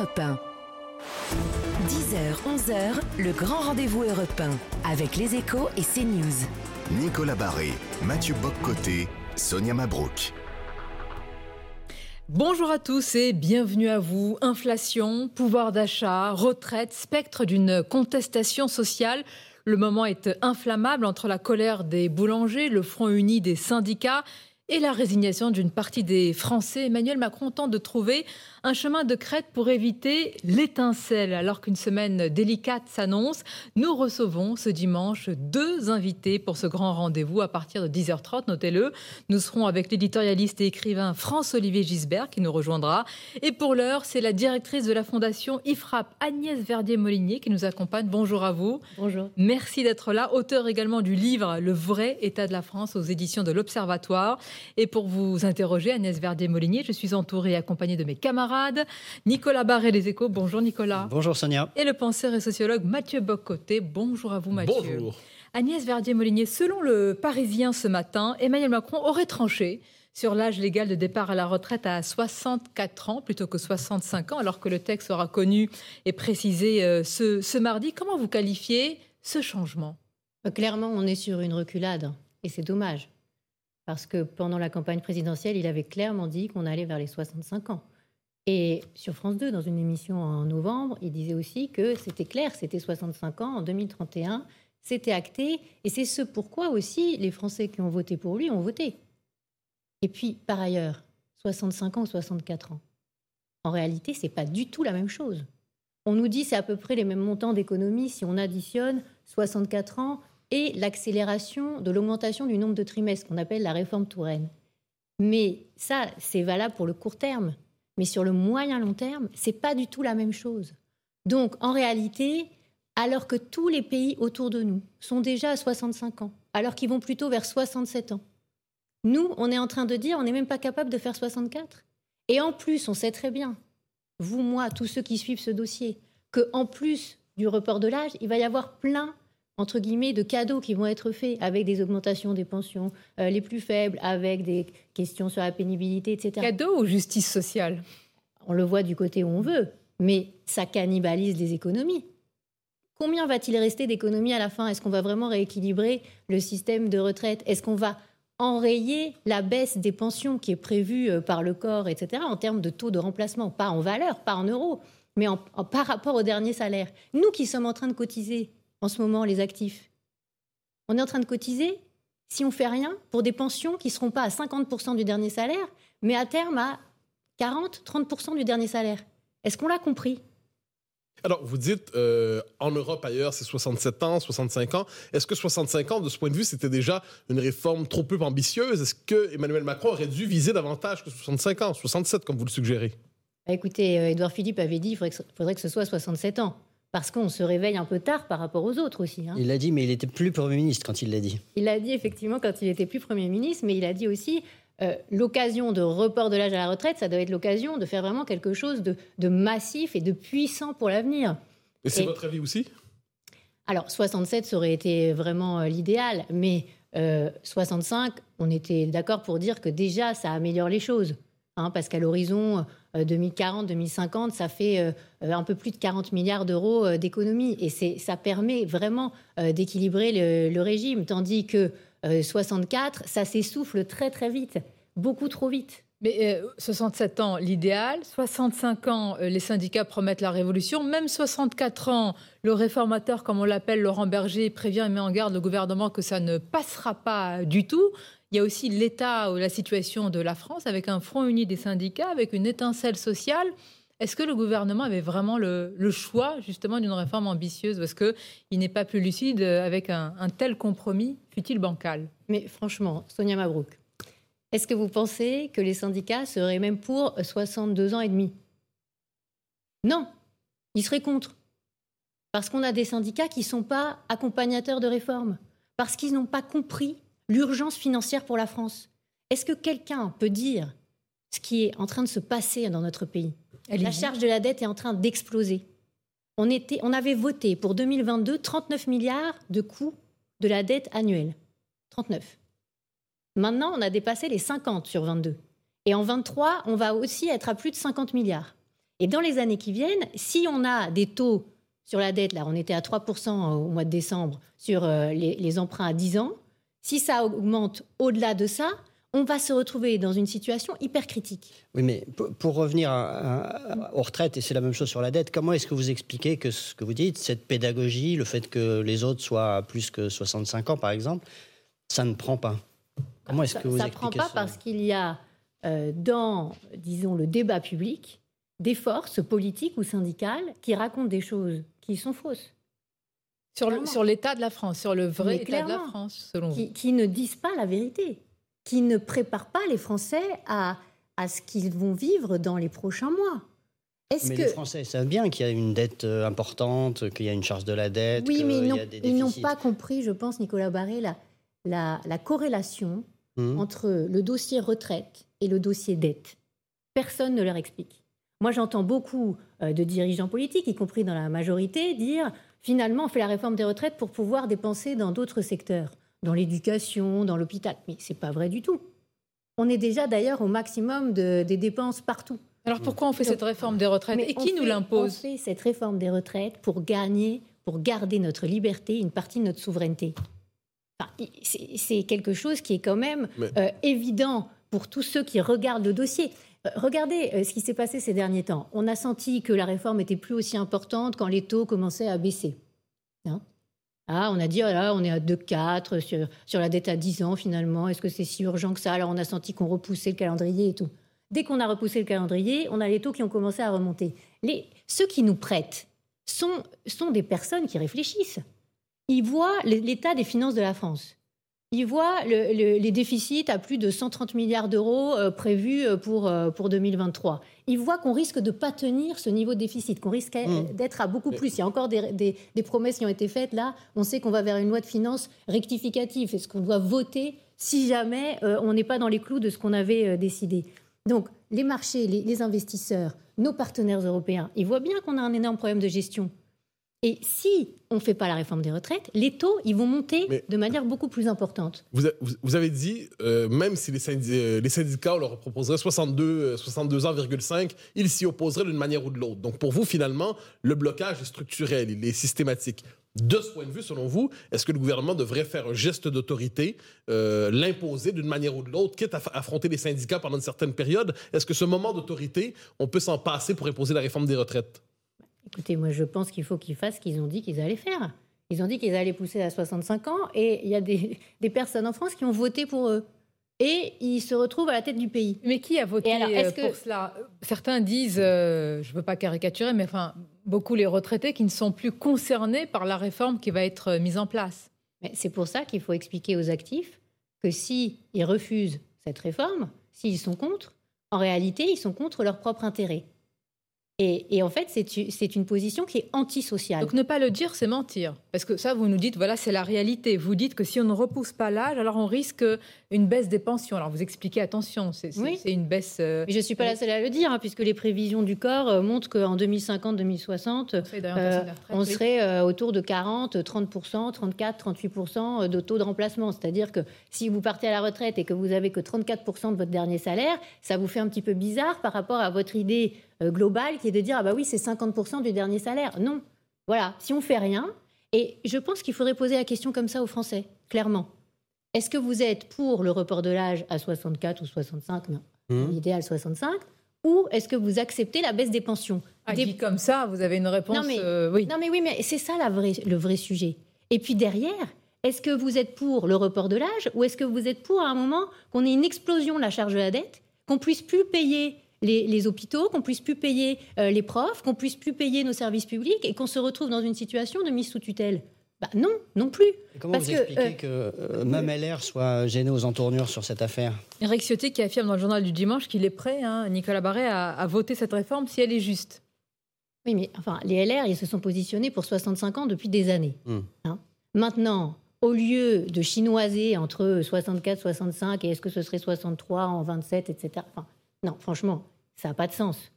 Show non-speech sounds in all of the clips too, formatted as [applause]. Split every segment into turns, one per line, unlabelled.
Europe 1. 10h, 11h, le grand rendez-vous européen avec les échos et CNews.
Nicolas Barré, Mathieu Boccoté, Sonia Mabrouk.
Bonjour à tous et bienvenue à vous. Inflation, pouvoir d'achat, retraite, spectre d'une contestation sociale. Le moment est inflammable entre la colère des boulangers, le front uni des syndicats et la résignation d'une partie des Français. Emmanuel Macron tente de trouver un chemin de crête pour éviter l'étincelle. Alors qu'une semaine délicate s'annonce, nous recevons ce dimanche deux invités pour ce grand rendez-vous à partir de 10h30. Notez-le, nous serons avec l'éditorialiste et écrivain France-Olivier Gisbert qui nous rejoindra. Et pour l'heure, c'est la directrice de la fondation IFRAP, Agnès Verdier-Molinier, qui nous accompagne. Bonjour à vous.
Bonjour.
Merci d'être là. Auteur également du livre Le vrai état de la France aux éditions de l'Observatoire. Et pour vous interroger, Agnès Verdier-Molinier, je suis entourée et accompagnée de mes camarades. Nicolas Barré des Échos, bonjour Nicolas.
Bonjour Sonia.
Et le penseur et sociologue Mathieu Boccoté, bonjour à vous Mathieu.
Bonjour.
Agnès Verdier-Molinier, selon le Parisien ce matin, Emmanuel Macron aurait tranché sur l'âge légal de départ à la retraite à 64 ans plutôt que 65 ans, alors que le texte sera connu et précisé euh, ce, ce mardi. Comment vous qualifiez ce changement?
Clairement, on est sur une reculade et c'est dommage parce que pendant la campagne présidentielle, il avait clairement dit qu'on allait vers les 65 ans. Et sur France 2, dans une émission en novembre, il disait aussi que c'était clair, c'était 65 ans en 2031, c'était acté, et c'est ce pourquoi aussi les Français qui ont voté pour lui ont voté. Et puis, par ailleurs, 65 ans ou 64 ans. En réalité, c'est pas du tout la même chose. On nous dit c'est à peu près les mêmes montants d'économie si on additionne 64 ans et l'accélération de l'augmentation du nombre de trimestres qu'on appelle la réforme Touraine. Mais ça, c'est valable pour le court terme. Mais sur le moyen long terme, c'est pas du tout la même chose. Donc, en réalité, alors que tous les pays autour de nous sont déjà à 65 ans, alors qu'ils vont plutôt vers 67 ans, nous, on est en train de dire, on n'est même pas capable de faire 64. Et en plus, on sait très bien, vous, moi, tous ceux qui suivent ce dossier, que en plus du report de l'âge, il va y avoir plein entre guillemets, de cadeaux qui vont être faits avec des augmentations des pensions euh, les plus faibles, avec des questions sur la pénibilité, etc.
Cadeaux ou justice sociale?
On le voit du côté où on veut, mais ça cannibalise les économies. Combien va-t-il rester d'économies à la fin? Est-ce qu'on va vraiment rééquilibrer le système de retraite? Est-ce qu'on va enrayer la baisse des pensions qui est prévue euh, par le corps, etc., en termes de taux de remplacement, pas en valeur, pas en euros, mais par rapport au dernier salaire Nous qui sommes en train de cotiser en ce moment, les actifs. On est en train de cotiser, si on fait rien, pour des pensions qui ne seront pas à 50% du dernier salaire, mais à terme à 40-30% du dernier salaire. Est-ce qu'on l'a compris?
Alors, vous dites, euh, en Europe ailleurs, c'est 67 ans, 65 ans. Est-ce que 65 ans, de ce point de vue, c'était déjà une réforme trop peu ambitieuse? Est-ce que Emmanuel Macron aurait dû viser davantage que 65 ans, 67 comme vous le suggérez?
Bah, écoutez, euh, Édouard Philippe avait dit qu'il faudrait que ce soit 67 ans parce qu'on se réveille un peu tard par rapport aux autres aussi. Hein.
Il l'a dit, mais il était plus Premier ministre quand il l'a dit.
Il l'a dit effectivement quand il était plus Premier ministre, mais il a dit aussi euh, l'occasion de report de l'âge à la retraite, ça doit être l'occasion de faire vraiment quelque chose de, massif et de puissant pour l'avenir.
Et c'est votre avis aussi?
Alors, 67, ça aurait été vraiment euh, l'idéal, mais 65, euh, on était d'accord pour dire que déjà, ça améliore les choses. Hein, parce qu'à l'horizon 2040-2050, euh, ça fait euh, un peu plus de 40 milliards d'euros euh, d'économies. Et ça permet vraiment d'équilibrer le, régime. Tandis que 64, ça s'essouffle très très vite, beaucoup trop vite.
Mais 67 ans, l'idéal. 65 ans, les syndicats promettent la révolution. Même 64 ans, le réformateur, comme on l'appelle, Laurent Berger, prévient et met en garde le gouvernement que ça ne passera pas du tout. Il y a aussi l'état ou la situation de la France avec un front uni des syndicats, avec une étincelle sociale. Est-ce que le gouvernement avait vraiment le, choix justement d'une réforme ambitieuse? Est-ce qu'il n'est pas plus lucide avec un, tel compromis, fut-il bancal?
Mais franchement, Sonia Mabrouk, est-ce que vous pensez que les syndicats seraient même pour 62 ans et demi? Non, ils seraient contre. Parce qu'on a des syndicats qui ne sont pas accompagnateurs de réformes, parce qu'ils n'ont pas compris l'urgence financière pour la France. Est-ce que quelqu'un peut dire ce qui est en train de se passer dans notre pays? La charge de la dette est en train d'exploser. On, était, on avait voté pour 2022 39 milliards de coûts de la dette annuelle. 39. Maintenant, on a dépassé les 50 sur 22. Et en 23, on va aussi être à plus de 50 milliards. Et dans les années qui viennent, si on a des taux sur la dette, là on était à 3% au mois de décembre, sur euh, les, les emprunts à 10 ans, si ça augmente au-delà de ça, on va se retrouver dans une situation hyper critique.
Oui, mais pour, pour revenir à- à- aux retraites, et c'est la même chose sur la dette, comment est-ce que vous expliquez que ce que vous dites, cette pédagogie, le fait que les autres soient à plus que 65 ans, par exemple, ça ne prend pas? Comment est-ce
Ça
que vous
ne
expliquez
prend pas
ça?
parce qu'il y a euh, dans, disons, le débat public, des forces politiques ou syndicales qui racontent des choses qui sont fausses,
Sur le-
Clairement.
sur l'état de la France, sur le vrai
Mais
état de la. France, selon vous.
qui, ne disent pas la vérité, qui ne préparent pas les Français à, à ce qu'ils vont vivre dans les prochains mois. Est-ce
Mais
que
les Français savent bien qu'il y a une dette euh, importante, qu'il y a une charge de la dette,
oui, mais ils
y
n'ont-
a des
ils n'ont
déficits.
pas compris, je pense, Nicolas Barré, la, la, la corrélation
Hum.
entre le dossier retraite et le dossier dette. Personne ne leur explique. Moi, j'entends beaucoup euh, de dirigeants politiques, y compris dans la majorité, dire finalement, on fait la réforme des retraites pour pouvoir dépenser dans d'autres secteurs, dans l'éducation, dans l'hôpital. Mais c'est pas vrai du tout. On est déjà d'ailleurs au maximum de- des dépenses partout.
Alors pourquoi on fait
Donc-
cette réforme des retraites
Mais
Et qui nous l'impose
On fait cette réforme des retraites pour gagner, pour garder notre liberté, une partie de notre souveraineté. Enfin, c'est c'est quelque chose qui est quand même
Mais-
euh, évident pour tous ceux qui regardent le dossier. Euh, regardez euh, ce qui s'est passé ces derniers temps. On a senti que la réforme était plus aussi importante quand les taux commençaient à baisser. Hein ah, on a dit, oh là, on est à 2,4 sur, sur la dette à 10 ans finalement. Est-ce que c'est si urgent que ça? Alors on a senti qu'on repoussait le calendrier et tout. Dès qu'on a repoussé le calendrier, on a les taux qui ont commencé à remonter. Les, ceux qui nous prêtent sont, sont des personnes qui réfléchissent. Ils voient l'état des finances de la France. Ils voient le- le- les déficits à plus de 130 milliards d'euros euh, prévus euh, pour, euh, pour 2023. Ils voient qu'on risque de pas tenir ce niveau de déficit, qu'on risque
Mmh.
d'être à beaucoup plus. Il y a encore des, des- des promesses qui ont été faites là. On sait qu'on va vers une loi de finances rectificative. Est-ce qu'on doit voter si jamais euh, on n'est pas dans les clous de ce qu'on avait décidé? Donc, les marchés, les, les investisseurs, nos partenaires européens, ils voient bien qu'on a un énorme problème de gestion. Et si on ne fait pas la réforme des retraites, les taux, ils vont monter
Mais-
de manière beaucoup plus importante.
Vous, a- vous- vous avez dit, euh, même si les, euh, les syndicats on leur proposerait 62, euh, 62 ans,5, ils s'y opposeraient d'une manière ou de l'autre. Donc pour vous, finalement, le blocage est structurel, il est systématique. De ce point de vue, selon vous, est-ce que le gouvernement devrait faire un geste d'autorité, euh, l'imposer d'une manière ou de l'autre, quitte à affronter les syndicats pendant une certaine période? Est-ce que ce moment d'autorité, on peut s'en passer pour imposer la réforme des retraites?
Écoutez, moi, je pense qu'il faut qu'ils fassent ce qu'ils ont dit qu'ils allaient faire. Ils ont dit qu'ils allaient pousser à 65 ans et il y a des, [laughs] des personnes en France qui ont voté pour eux. Et ils se retrouvent à la tête du pays.
Mais qui a voté
alors,
euh,
que-
pour cela? Certains disent, euh, je ne veux pas caricaturer, mais enfin, beaucoup les retraités qui ne sont plus concernés par la réforme qui va être euh, mise en place.
C'est pour ça qu'il faut expliquer aux actifs que s'ils refusent cette réforme, s'ils sont contre, en réalité, ils sont contre leur propre intérêt. Et, et en fait, c'est une position qui est antisociale.
Donc ne pas le dire, c'est mentir. Parce que ça, vous nous dites, voilà, c'est la réalité. Vous dites que si on ne repousse pas l'âge, alors on risque une baisse des pensions. Alors vous expliquez, attention, c'est
Oui.
une baisse... euh,
Mais je ne suis pas la seule à le dire, hein, puisque les prévisions du corps euh, montrent qu'en 2050-2060,
conseil d'orientation
Euh,
des retraites,
on
oui.
serait euh, autour de 40, 30%, 34, 38% de taux de remplacement. C'est-à-dire que si vous partez à la retraite et que vous avez que 34% de votre dernier salaire, ça vous fait un petit peu bizarre par rapport à votre idée globale qui est de dire ah bah oui c'est 50% du dernier salaire. Non, voilà, si on fait rien, et je pense qu'il faudrait poser la question comme ça aux Français, clairement. Est-ce que vous êtes pour le report de l'âge à 64 ou 65, mais
Hum.
l'idéal 65, ou est-ce que vous acceptez la baisse des pensions?
Ah,
Des-
dit comme ça, vous avez une réponse...
Non, mais-
euh, oui.
non, mais oui, mais c'est ça la vraie- le vrai sujet. Et puis derrière, est-ce que vous êtes pour le report de l'âge ou est-ce que vous êtes pour à un moment qu'on ait une explosion de la charge de la dette, qu'on puisse plus payer les, les hôpitaux, qu'on puisse plus payer euh, les profs, qu'on puisse plus payer nos services publics et qu'on se retrouve dans une situation de mise sous tutelle Bah non, non plus.
Et Comment
Parce
vous
que,
expliquez que euh, même LR soit gêné aux entournures sur cette affaire?
Eric Ciotti qui affirme dans le journal du dimanche qu'il est prêt, hein, Nicolas Barré, à, à voter cette réforme si elle est juste.
Oui, mais enfin, les LR, ils se sont positionnés pour 65 ans depuis des années.
Hmm.
Hein. Maintenant, au lieu de chinoiser entre 64, 65 et est-ce que ce serait 63 en 27, etc. Enfin, non, franchement, ça n'a pas de sens.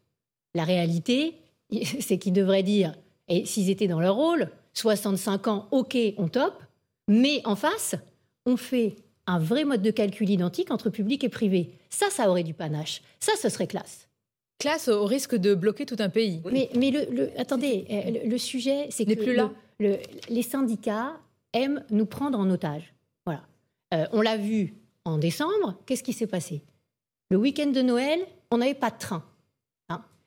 La réalité, [laughs] c'est qu'ils devraient dire, et s'ils étaient dans leur rôle, 65 ans, ok, on top, mais en face, on fait un vrai mode de calcul identique entre public et privé. Ça, ça aurait du panache. Ça, ce serait classe.
classe au risque de bloquer tout un pays.
Mais, mais le, attendez, euh, le, sujet, c'est que
plus là.
les syndicats aiment nous prendre en otage. Voilà. Euh, on l'a vu en décembre. Qu'est-ce qui s'est passé? Le week-end de Noël, on n'avait pas de train.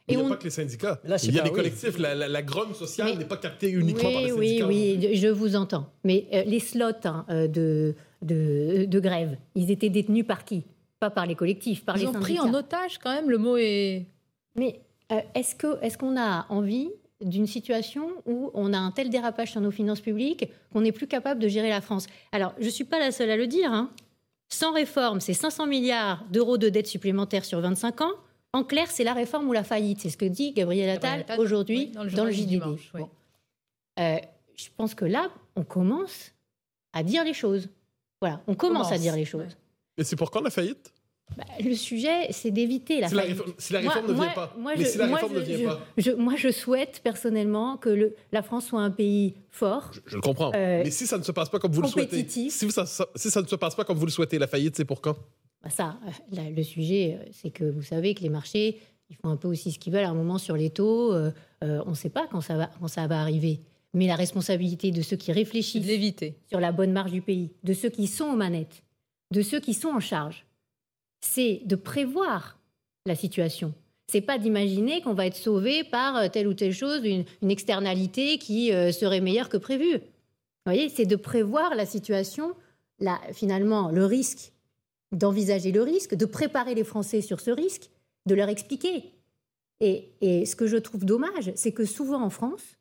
Il n'y a pas que les syndicats. il y a les collectifs. La, la, grogne sociale n'est pas captée uniquement par les
syndicats. Oui, oui, je vous entends. Mais euh, les slots hein, euh, de, de, grève, ils étaient détenus par qui? Pas par les collectifs, par
ils
les
ont pris en otage quand même, le mot est...
Mais euh, est-ce qu'on est qu'on a envie d'une situation où on a un tel dérapage sur nos finances publiques qu'on n'est plus capable de gérer la France? Alors, je ne suis pas la seule à le dire. Hein. Sans réforme, c'est 500 milliards d'euros de dettes supplémentaires sur 25 ans. En clair, c'est la réforme ou la faillite. C'est ce que dit Gabriel Attal, aujourd'hui dans le, JDD. Euh, je pense que là, on commence à dire les choses. Voilà, on commence, à dire les choses.
Et c'est pour quand la faillite?
Bah, le sujet, c'est d'éviter la, faillite.
si la réforme ne vient pas. Moi, Mais si la réforme ne vient pas.
moi, je souhaite personnellement que le, la France soit un pays fort.
Je, le comprends. Euh, Mais si ça ne se passe pas comme vous le souhaitez, si, ça, si ça ne se passe pas comme vous le souhaitez, la faillite, c'est pour quand?
Bah, ça, euh, le sujet, euh, c'est que vous savez que les marchés, ils font un peu aussi ce qu'ils veulent. À un moment, sur les taux, euh, on ne sait pas quand ça, va, quand ça va arriver. Mais la responsabilité de ceux qui réfléchissent sur la bonne marge du pays, de ceux qui sont aux manettes, de ceux qui sont en charge, c'est de prévoir la situation. C'est pas d'imaginer qu'on va être sauvé par telle ou telle chose, une, externalité qui serait meilleure que prévu. Vous voyez, c'est de prévoir la situation, finalement, le risque d'envisager le risque, de préparer les Français sur ce risque, de leur expliquer. Et, ce que je trouve dommage, c'est que souvent en France,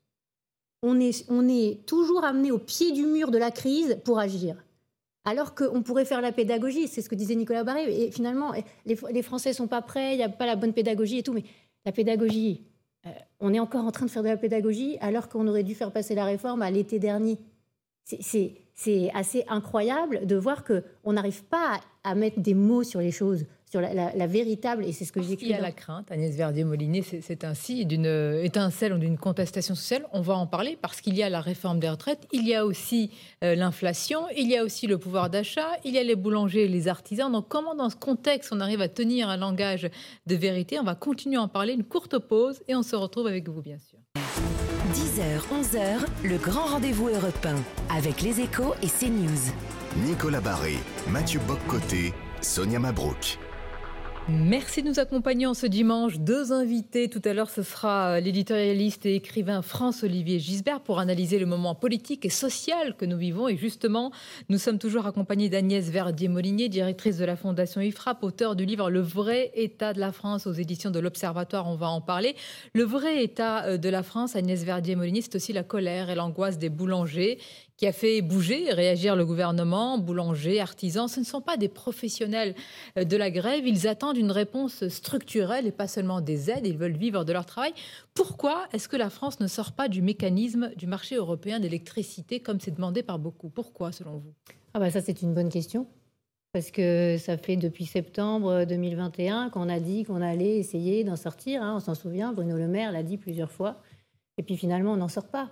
on est toujours amené au pied du mur de la crise pour agir. Alors qu'on pourrait faire la pédagogie, c'est ce que disait Nicolas Barré. Et finalement, les, les Français sont pas prêts, il n'y a pas la bonne pédagogie et tout. Mais la pédagogie, euh, on est encore en train de faire de la pédagogie alors qu'on aurait dû faire passer la réforme à l'été dernier. C'est assez incroyable de voir qu'on n'arrive pas à, mettre des mots sur les choses, sur la, véritable, et c'est ce que j'écris.
Il y a la crainte, Agnès Verdier-Molinier, c'est ainsi, d'une étincelle ou d'une contestation sociale. On va en parler parce qu'il y a la réforme des retraites, il y a aussi euh, l'inflation, il y a aussi le pouvoir d'achat, il y a les boulangers et les artisans. Donc comment dans ce contexte on arrive à tenir un langage de vérité? On va continuer à en parler, une courte pause, et on se retrouve avec vous, bien sûr.
10h, 11h, le grand rendez-vous européen avec les échos et CNews.
Nicolas Barré, Mathieu Boccoté, Sonia Mabrouk.
Merci de nous accompagner en ce dimanche. Deux invités. Tout à l'heure, ce sera l'éditorialiste et écrivain France-Olivier Gisbert pour analyser le moment politique et social que nous vivons. Et justement, nous sommes toujours accompagnés d'Agnès Verdier-Molinier, directrice de la Fondation IFRAP, auteur du livre Le vrai état de la France aux éditions de l'Observatoire. On va en parler. Le vrai état euh, de la France, Agnès Verdier-Molinier, c'est aussi la colère et l'angoisse des boulangers qui a fait bouger, réagir le gouvernement, boulanger, artisans. Ce ne sont pas des professionnels euh, de la grève. Ils attendent une réponse structurelle et pas seulement des aides. Ils veulent vivre de leur travail. Pourquoi est-ce que la France ne sort pas du mécanisme du marché européen d'électricité comme c'est demandé par beaucoup? Pourquoi, selon vous?
Ah bah Ça, c'est une bonne question. Parce que ça fait depuis septembre 2021 qu'on a dit qu'on allait essayer d'en sortir. Hein. On s'en souvient, Bruno Le Maire l'a dit plusieurs fois. Et puis finalement, on n'en sort pas.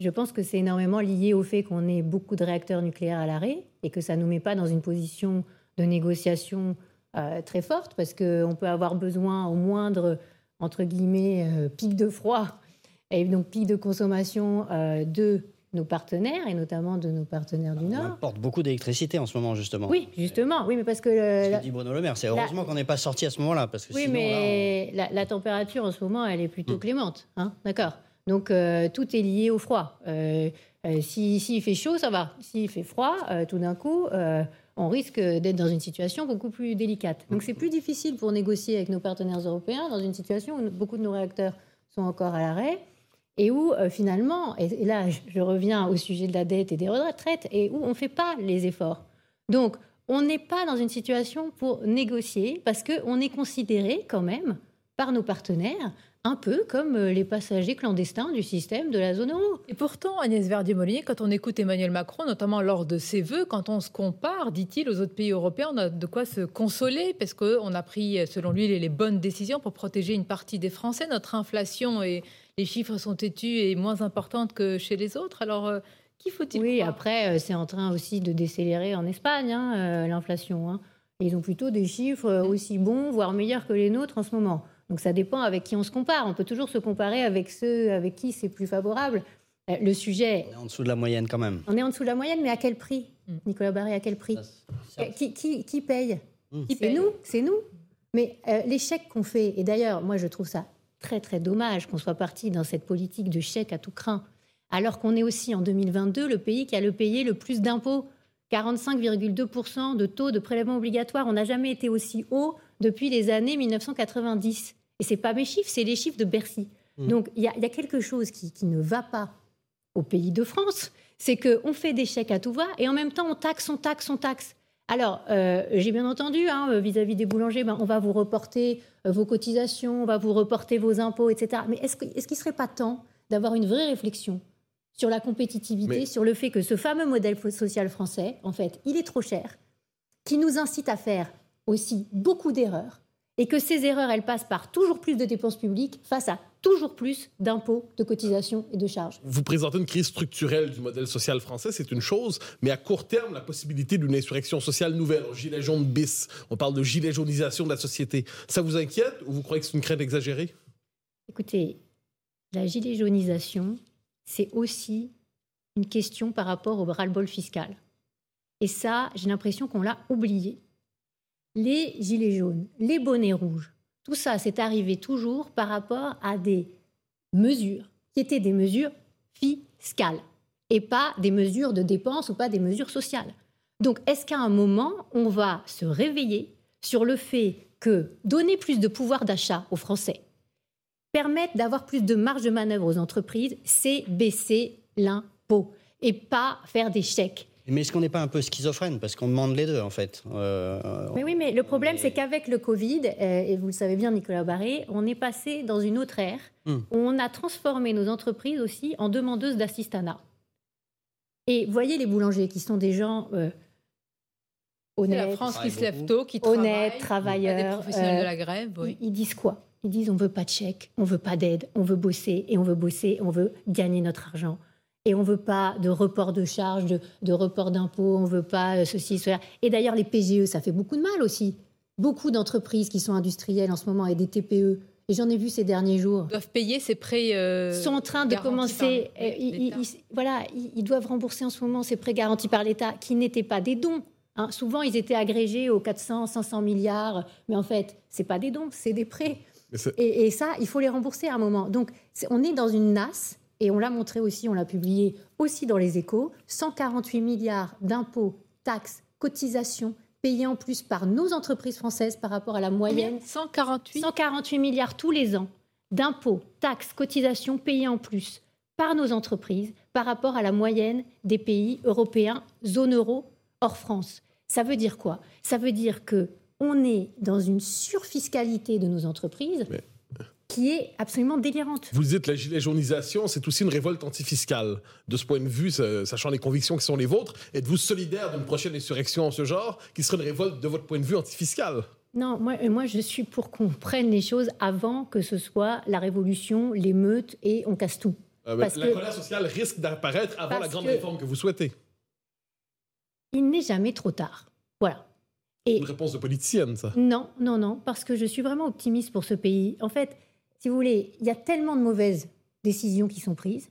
Je pense que c'est énormément lié au fait qu'on ait beaucoup de réacteurs nucléaires à l'arrêt et que ça ne nous met pas dans une position de négociation euh, très forte parce qu'on peut avoir besoin au moindre, entre guillemets, euh, pic de froid et donc pic de consommation euh, de nos partenaires et notamment de nos partenaires du Nord. On
importe beaucoup d'électricité en ce moment justement.
Oui, justement. Oui, mais parce que
ce que dit Bruno Le Maire, c'est heureusement qu'on n'est pas sorti à ce moment-là parce que
oui, mais la, température en ce moment, elle est plutôt hmm. clémente, hein D'accord. Donc euh, tout est lié au froid. Euh, euh, S'il fait chaud, ça va. S'il fait froid, tout d'un coup, on risque d'être dans une situation beaucoup plus délicate. Donc c'est plus difficile pour négocier avec nos partenaires européens dans une situation où beaucoup de nos réacteurs sont encore à l'arrêt et où finalement, et, là je reviens au sujet de la dette et des retraites, et où on ne fait pas les efforts. Donc on n'est pas dans une situation pour négocier parce qu'on est considéré quand même par nos partenaires un peu comme euh, les passagers clandestins du système de la zone euro.
Et pourtant, Agnès Verdier-Molinier, quand on écoute Emmanuel Macron, notamment lors de ses vœux, quand on se compare, dit-il, aux autres pays européens, on a de quoi se consoler, parce qu'on a pris, selon lui, les bonnes décisions pour protéger une partie des Français. Notre inflation et les chiffres sont têtus et moins importantes que chez les autres. Alors, euh, qui faut-il
Oui, après, euh, c'est en train aussi de décélérer en Espagne, hein, l'inflation. Hein. Ils ont plutôt des chiffres aussi bons, voire meilleurs que les nôtres en ce moment. Donc ça dépend avec qui on se compare. On peut toujours se comparer avec ceux avec qui c'est plus favorable. Euh, le sujet.
On est en dessous de la moyenne quand même.
On est en dessous de la moyenne, mais à quel prix
Mm.
Nicolas Barré, à quel prix
Ça,
Euh, qui, qui- qui paye
Mm.
Qui
C'est
paye
nous, c'est nous. Mais euh, les chèques qu'on fait, et d'ailleurs, moi je trouve ça très très dommage qu'on soit parti dans cette politique de chèques à tout craint, alors qu'on est aussi en 2022 le pays qui a le payé le plus d'impôts. 45,2% de taux de prélèvement obligatoire. On n'a jamais été aussi haut depuis les années 1990. Et c'est pas mes chiffres, c'est les chiffres de Bercy.
Mm.
Donc il y, a- il y a quelque chose qui, qui ne va pas au pays de France, c'est qu'on fait des chèques à tout va et en même temps on taxe, on taxe, on taxe. Alors, euh, j'ai bien entendu, hein, euh, vis-à-vis des boulangers, ben, on va vous reporter euh, vos cotisations, on va vous reporter vos impôts, etc. Mais est-ce que- est-ce qu'il ne serait pas temps d'avoir une vraie réflexion sur la compétitivité,
Mais-
sur le fait que ce fameux modèle social français, en fait, il est trop cher, qui nous incite à faire aussi beaucoup d'erreurs, et que ces erreurs, elles passent par toujours plus de dépenses publiques face à toujours plus d'impôts, de cotisations et de charges.
Vous présentez une crise structurelle du modèle social français, c'est une chose, mais à court terme, la possibilité d'une insurrection sociale nouvelle, gilet jaune bis, on parle de gilet jaunisation de la société, ça vous inquiète ou vous croyez que c'est une crainte exagérée?
Écoutez, la gilet jaunisation, c'est aussi une question par rapport au ras-le-bol fiscal. Et ça, j'ai l'impression qu'on l'a oublié. Les gilets jaunes, les bonnets rouges, tout ça, c'est arrivé toujours par rapport à des mesures qui étaient des mesures fiscales et pas des mesures de dépenses ou pas des mesures sociales. Donc, est-ce qu'à un moment, on va se réveiller sur le fait que donner plus de pouvoir d'achat aux Français, permettre d'avoir plus de marge de manœuvre aux entreprises, c'est baisser l'impôt et pas faire des chèques.
Mais est-ce qu'on n'est pas un peu schizophrène? Parce qu'on demande les deux, en fait. Euh,
Mais oui, mais le problème, c'est qu'avec le Covid, euh, et vous le savez bien, Nicolas Barré, on est passé dans une autre ère
Hmm.
où on a transformé nos entreprises aussi en demandeuses d'assistanat. Et voyez les boulangers qui sont des gens euh, honnêtes,
la France qui se lève tôt, qui
honnêtes,
travaille. Il y a des
travailleurs.
professionnels
euh,
de la grève, oui.
ils, ils disent quoi? Ils disent on veut pas de chèque, on veut pas d'aide, on veut bosser et on veut bosser, on veut gagner notre argent. Et on veut pas de report de charges, de, de report d'impôts, on veut pas euh, ceci, cela. Et d'ailleurs, les PGE, ça fait beaucoup de mal aussi. Beaucoup d'entreprises qui sont industrielles en ce moment et des TPE, et j'en ai vu ces derniers jours,
Ils doivent payer ces prêts. euh,
sont en train de
garantis
commencer.
par
euh, ils,
l'État.
ils- ils- voilà, ils, ils doivent rembourser en ce moment ces prêts garantis par l'État qui n'étaient pas des dons. hein. Souvent, ils étaient agrégés aux 400, 500 milliards, mais en fait, c'est pas des dons, c'est des prêts. Et, et ça, il faut les rembourser à un moment. Donc, on est dans une nasse, et on l'a montré aussi, on l'a publié aussi dans les échos, 148 milliards d'impôts, taxes, cotisations payés en plus par nos entreprises françaises par rapport à la moyenne.
148
148 milliards tous les ans d'impôts, taxes, cotisations payés en plus par nos entreprises par rapport à la moyenne des pays européens, zone euro, hors France. Ça veut dire quoi? Ça veut dire que on est dans une surfiscalité de nos entreprises.
Mais-
qui est absolument délirante.
Vous dites la gilet jaunisation, c'est aussi une révolte antifiscale. De ce point de vue, sa- sachant les convictions qui sont les vôtres, êtes-vous solidaire d'une prochaine insurrection en ce genre, qui serait une révolte de votre point de vue antifiscale
Non, moi, euh, moi je suis pour qu'on prenne les choses avant que ce soit la révolution, l'émeute et on casse tout.
Euh,
Parce
La
que-
colère sociale risque d'apparaître avant
Parce
la grande
que-
réforme que vous souhaitez.
Il n'est jamais trop tard. Voilà. Et
Une réponse de politicienne, ça.
Non, non, non, parce que je suis vraiment optimiste pour ce pays. En fait, si vous voulez, il y a tellement de mauvaises décisions qui sont prises,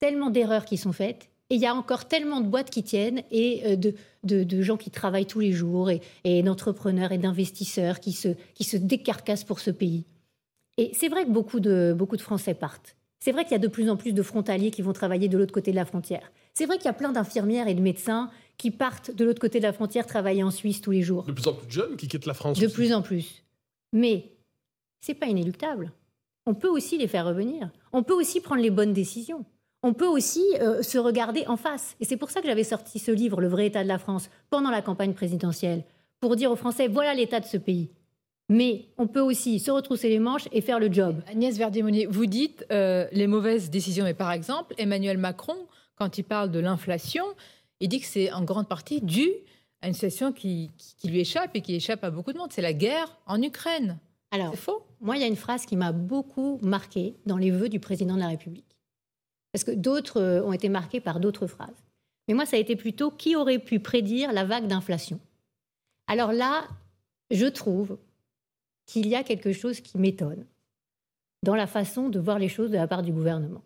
tellement d'erreurs qui sont faites, et il y a encore tellement de boîtes qui tiennent et euh, de, de- de gens qui travaillent tous les jours, et, et d'entrepreneurs et d'investisseurs qui se, qui se décarcassent pour ce pays. Et c'est vrai que beaucoup de, beaucoup de Français partent. C'est vrai qu'il y a de plus en plus de frontaliers qui vont travailler de l'autre côté de la frontière. C'est vrai qu'il y a plein d'infirmières et de médecins qui partent de l'autre côté de la frontière travailler en Suisse tous les jours.
De plus en plus de jeunes qui quittent la France.
De
aussi.
plus en plus. Mais c'est pas inéluctable. On peut aussi les faire revenir. On peut aussi prendre les bonnes décisions. On peut aussi euh, se regarder en face. Et c'est pour ça que j'avais sorti ce livre, Le vrai état de la France, pendant la campagne présidentielle, pour dire aux Français, voilà l'état de ce pays. Mais on peut aussi se retrousser les manches et faire le job.
Agnès Verdier-Monnier, vous dites euh, les mauvaises décisions, mais par exemple, Emmanuel Macron, quand il parle de l'inflation, il dit que c'est en grande partie dû à une situation qui, lui échappe et qui échappe à beaucoup de monde. C'est la guerre en Ukraine.
Alors,
faux
Moi, il y a une phrase qui m'a beaucoup marquée dans les vœux du président de la République. Parce que d'autres euh, ont été marqués par d'autres phrases. Mais moi, ça a été plutôt qui aurait pu prédire la vague d'inflation? Alors là, je trouve qu'il y a quelque chose qui m'étonne. dans la façon de voir les choses de la part du gouvernement.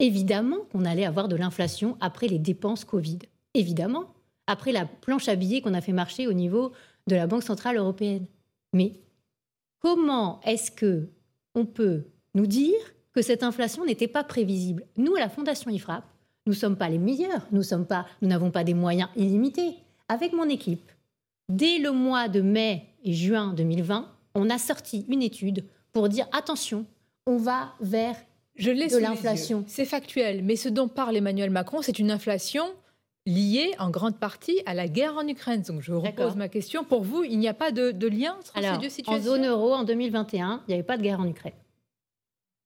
Évidemment qu'on allait avoir de l'inflation après les dépenses Covid. Évidemment, après la planche à billets qu'on a fait marcher au niveau de la Banque centrale européenne. Mais comment est-ce que on peut nous dire que cette inflation n'était pas prévisible? Nous, à la Fondation IFRAP, nous ne sommes pas les meilleurs, nous n'avons pas des moyens illimités. Avec mon équipe, dès le mois de mai et juin 2020, on a sorti une étude pour dire attention, on va vers
Je
de l'inflation.
C'est factuel, mais ce dont parle Emmanuel Macron, c'est une inflation liée en grande partie à la guerre en Ukraine. Donc je repose ma question. Pour vous, il n'y a pas de, de lien entre
Alors,
ces deux
en
situations?
zone euro, en 2021, il n'y avait pas de guerre en Ukraine.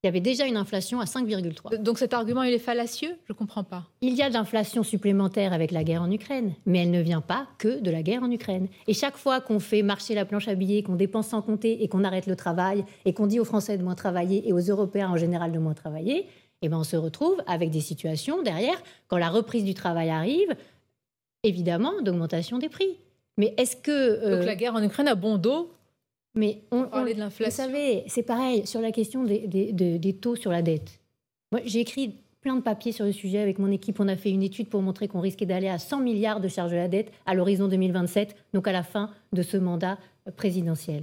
Il y avait déjà une inflation à 5,3.
Donc cet argument, il est fallacieux? Je ne comprends pas.
Il y a de l'inflation supplémentaire avec la guerre en Ukraine, mais elle ne vient pas que de la guerre en Ukraine. Et chaque fois qu'on fait marcher la planche à billets, qu'on dépense sans compter et qu'on arrête le travail, et qu'on dit aux Français de moins travailler et aux Européens en général de moins travailler, eh ben on se retrouve avec des situations derrière, quand la reprise du travail arrive, évidemment, d'augmentation des prix. Mais est-ce que... euh,
Donc la guerre en Ukraine a bon dos
mais on, on-
de l'inflation.
Vous savez, c'est pareil sur la question des, des- des- des taux sur la dette. Moi, j'ai écrit plein de papiers sur le sujet avec mon équipe. On a fait une étude pour montrer qu'on risquait d'aller à 100 milliards de charges de la dette à l'horizon 2027, donc à la fin de ce mandat présidentiel.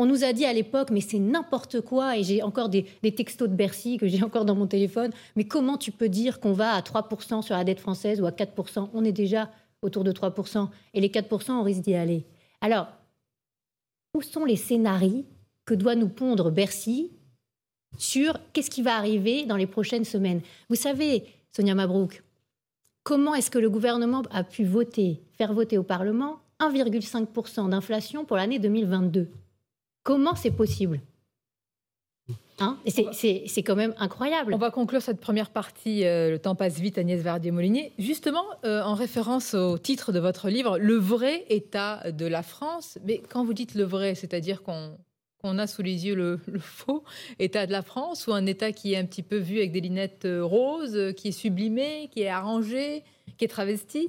On nous a dit à l'époque, mais c'est n'importe quoi, et j'ai encore des, textos de Bercy que j'ai [laughs] encore dans mon téléphone, mais comment tu peux dire qu'on va à 3% sur la dette française ou à 4% On est déjà autour de 3%, et les 4%, on risque d'y aller. Alors, où sont les scénarios que doit nous pondre Bercy sur qu'est-ce qui va arriver dans les prochaines semaines? Vous savez, Sonia Mabrouk, comment est-ce que le gouvernement a pu voter, faire voter au Parlement 1,5% d'inflation pour l'année 2022 Comment c'est possible Hein Et c'est- quand même incroyable.
On va conclure cette première partie, euh, le temps passe vite, Agnès Verdier-Molinier. Justement, euh, en référence au titre de votre livre, Le vrai état de la France. Mais quand vous dites le vrai, c'est-à-dire qu'on a sous les yeux le, le faux état de la France ou un état qui est un petit peu vu avec des lunettes euh, roses, qui est sublimé, qui est arrangé, qui est travesti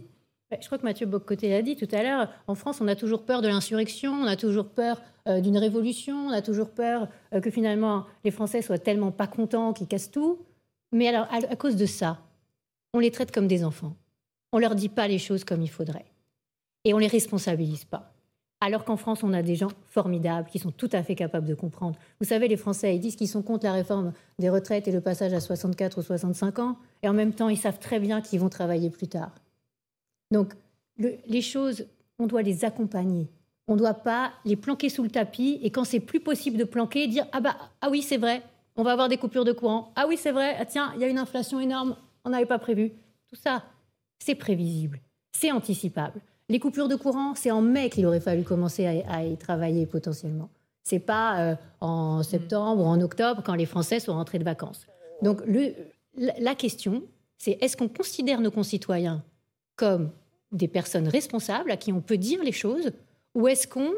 Je crois que Mathieu Boccoté l'a dit tout à l'heure. En France, on a toujours peur de l'insurrection, on a toujours peur euh, d'une révolution, on a toujours peur euh, que finalement les Français soient tellement pas contents qu'ils cassent tout. Mais alors, à, à cause de ça, on les traite comme des enfants. On leur dit pas les choses comme il faudrait. Et on les responsabilise pas. Alors qu'en France, on a des gens formidables qui sont tout à fait capables de comprendre. Vous savez, les Français, ils disent qu'ils sont contre la réforme des retraites et le passage à 64 ou 65 ans. Et en même temps, ils savent très bien qu'ils vont travailler plus tard. Donc, le- les choses, on doit les accompagner. On ne doit pas les planquer sous le tapis et quand c'est plus possible de planquer, dire ah bah ah oui c'est vrai, on va avoir des coupures de courant. Ah oui c'est vrai, ah tiens il y a une inflation énorme, on n'avait pas prévu. Tout ça, c'est prévisible, c'est anticipable. Les coupures de courant, c'est en mai qu'il aurait fallu commencer à, à y travailler potentiellement. C'est pas euh, en septembre ou en octobre quand les Français sont rentrés de vacances. Donc le- la la question, c'est est-ce qu'on considère nos concitoyens comme des personnes responsables à qui on peut dire les choses ou est-ce qu'on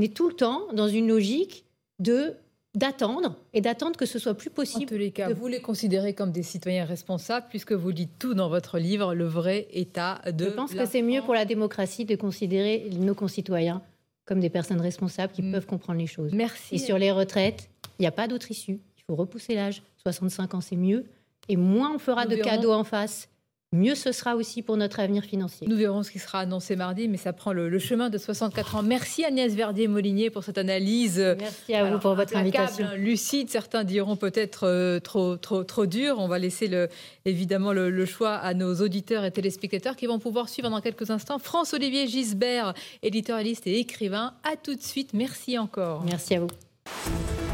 est tout le temps dans une logique de d'attendre et d'attendre que ce soit plus
En
possible
tous les cas,
de-
vous les considérez comme des citoyens responsables puisque vous dites tout dans votre livre, le vrai état de
Je pense que c'est mieux pour la démocratie de considérer nos concitoyens comme des personnes responsables qui
Mm.
peuvent comprendre les choses.
Merci.
Et sur les retraites, il n'y a pas d'autre issue. Il faut repousser l'âge. 65 ans, c'est mieux. Et moins on fera
Nous
de
verrons.
cadeaux en face, mieux ce sera aussi pour notre avenir financier.
Nous verrons ce qui sera annoncé mardi, mais ça prend le, le chemin de 64 ans. Merci Agnès Verdier-Molinier pour cette analyse.
Merci à vous pour votre invitation.
hein, lucide. Certains diront peut-être euh, trop, trop, trop dur. On va laisser le, évidemment le, le choix à nos auditeurs et téléspectateurs qui vont pouvoir suivre dans quelques instants. France-Olivier Gisbert, éditorialiste et écrivain. À tout de suite. Merci encore.
Merci à vous.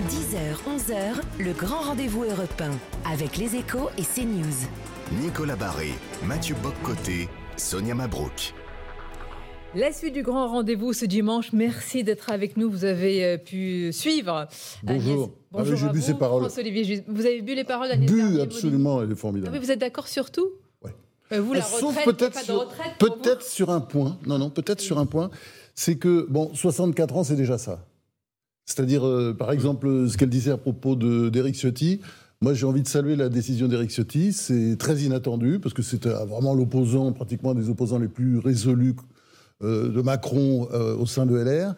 10h, 11h, le grand rendez-vous européen avec les échos et CNews.
Nicolas Barré, Mathieu Boccoté, Sonia Mabrouk.
La suite du grand rendez-vous ce dimanche. Merci d'être avec nous. Vous avez euh, pu suivre.
Bonjour.
Agnès.
Ah oui,
Bonjour
j'ai bu
vous.
ses paroles.
François-Olivier Gis- Vous avez bu les paroles d'Agnès
Bu, absolument, elle est
Ah
formidable.
oui, vous êtes d'accord sur tout
Ouais.
Euh, Vous, la
Sauf
retraite,
peut-être
pas de
sur, peut-être sur un point. Non, non, peut-être sur un point. C'est que, bon, 64 ans, c'est déjà ça. C'est-à-dire, euh, par exemple, ce qu'elle disait à propos de- d'Éric Ciotti. Moi, j'ai envie de saluer la décision d'Éric Ciotti. C'est très inattendu, parce que c'était vraiment l'opposant, pratiquement des opposants les plus résolus euh, de Macron euh, au sein de LR.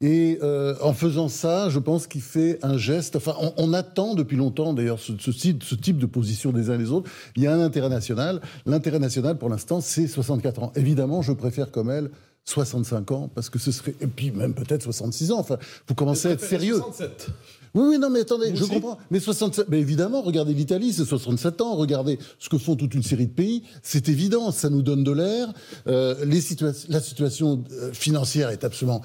Et euh, en faisant ça, je pense qu'il fait un geste. Enfin, on, attend depuis longtemps, d'ailleurs, ce, ce, type- ce type de position des uns et des autres. Il y a un intérêt national. L'intérêt national, pour l'instant, c'est 64 ans. Évidemment, je préfère comme elle 65 ans, parce que ce serait. Et puis même peut-être 66 ans. Enfin, vous commencez à être sérieux.
67.
Oui, oui, non, mais attendez,
Vous
je
aussi
comprends. Mais 67, mais évidemment, regardez l'Italie, c'est 67 ans. Regardez ce que font toute une série de pays. C'est évident, ça nous donne de l'air. Euh, situa- la situation euh, financière est absolument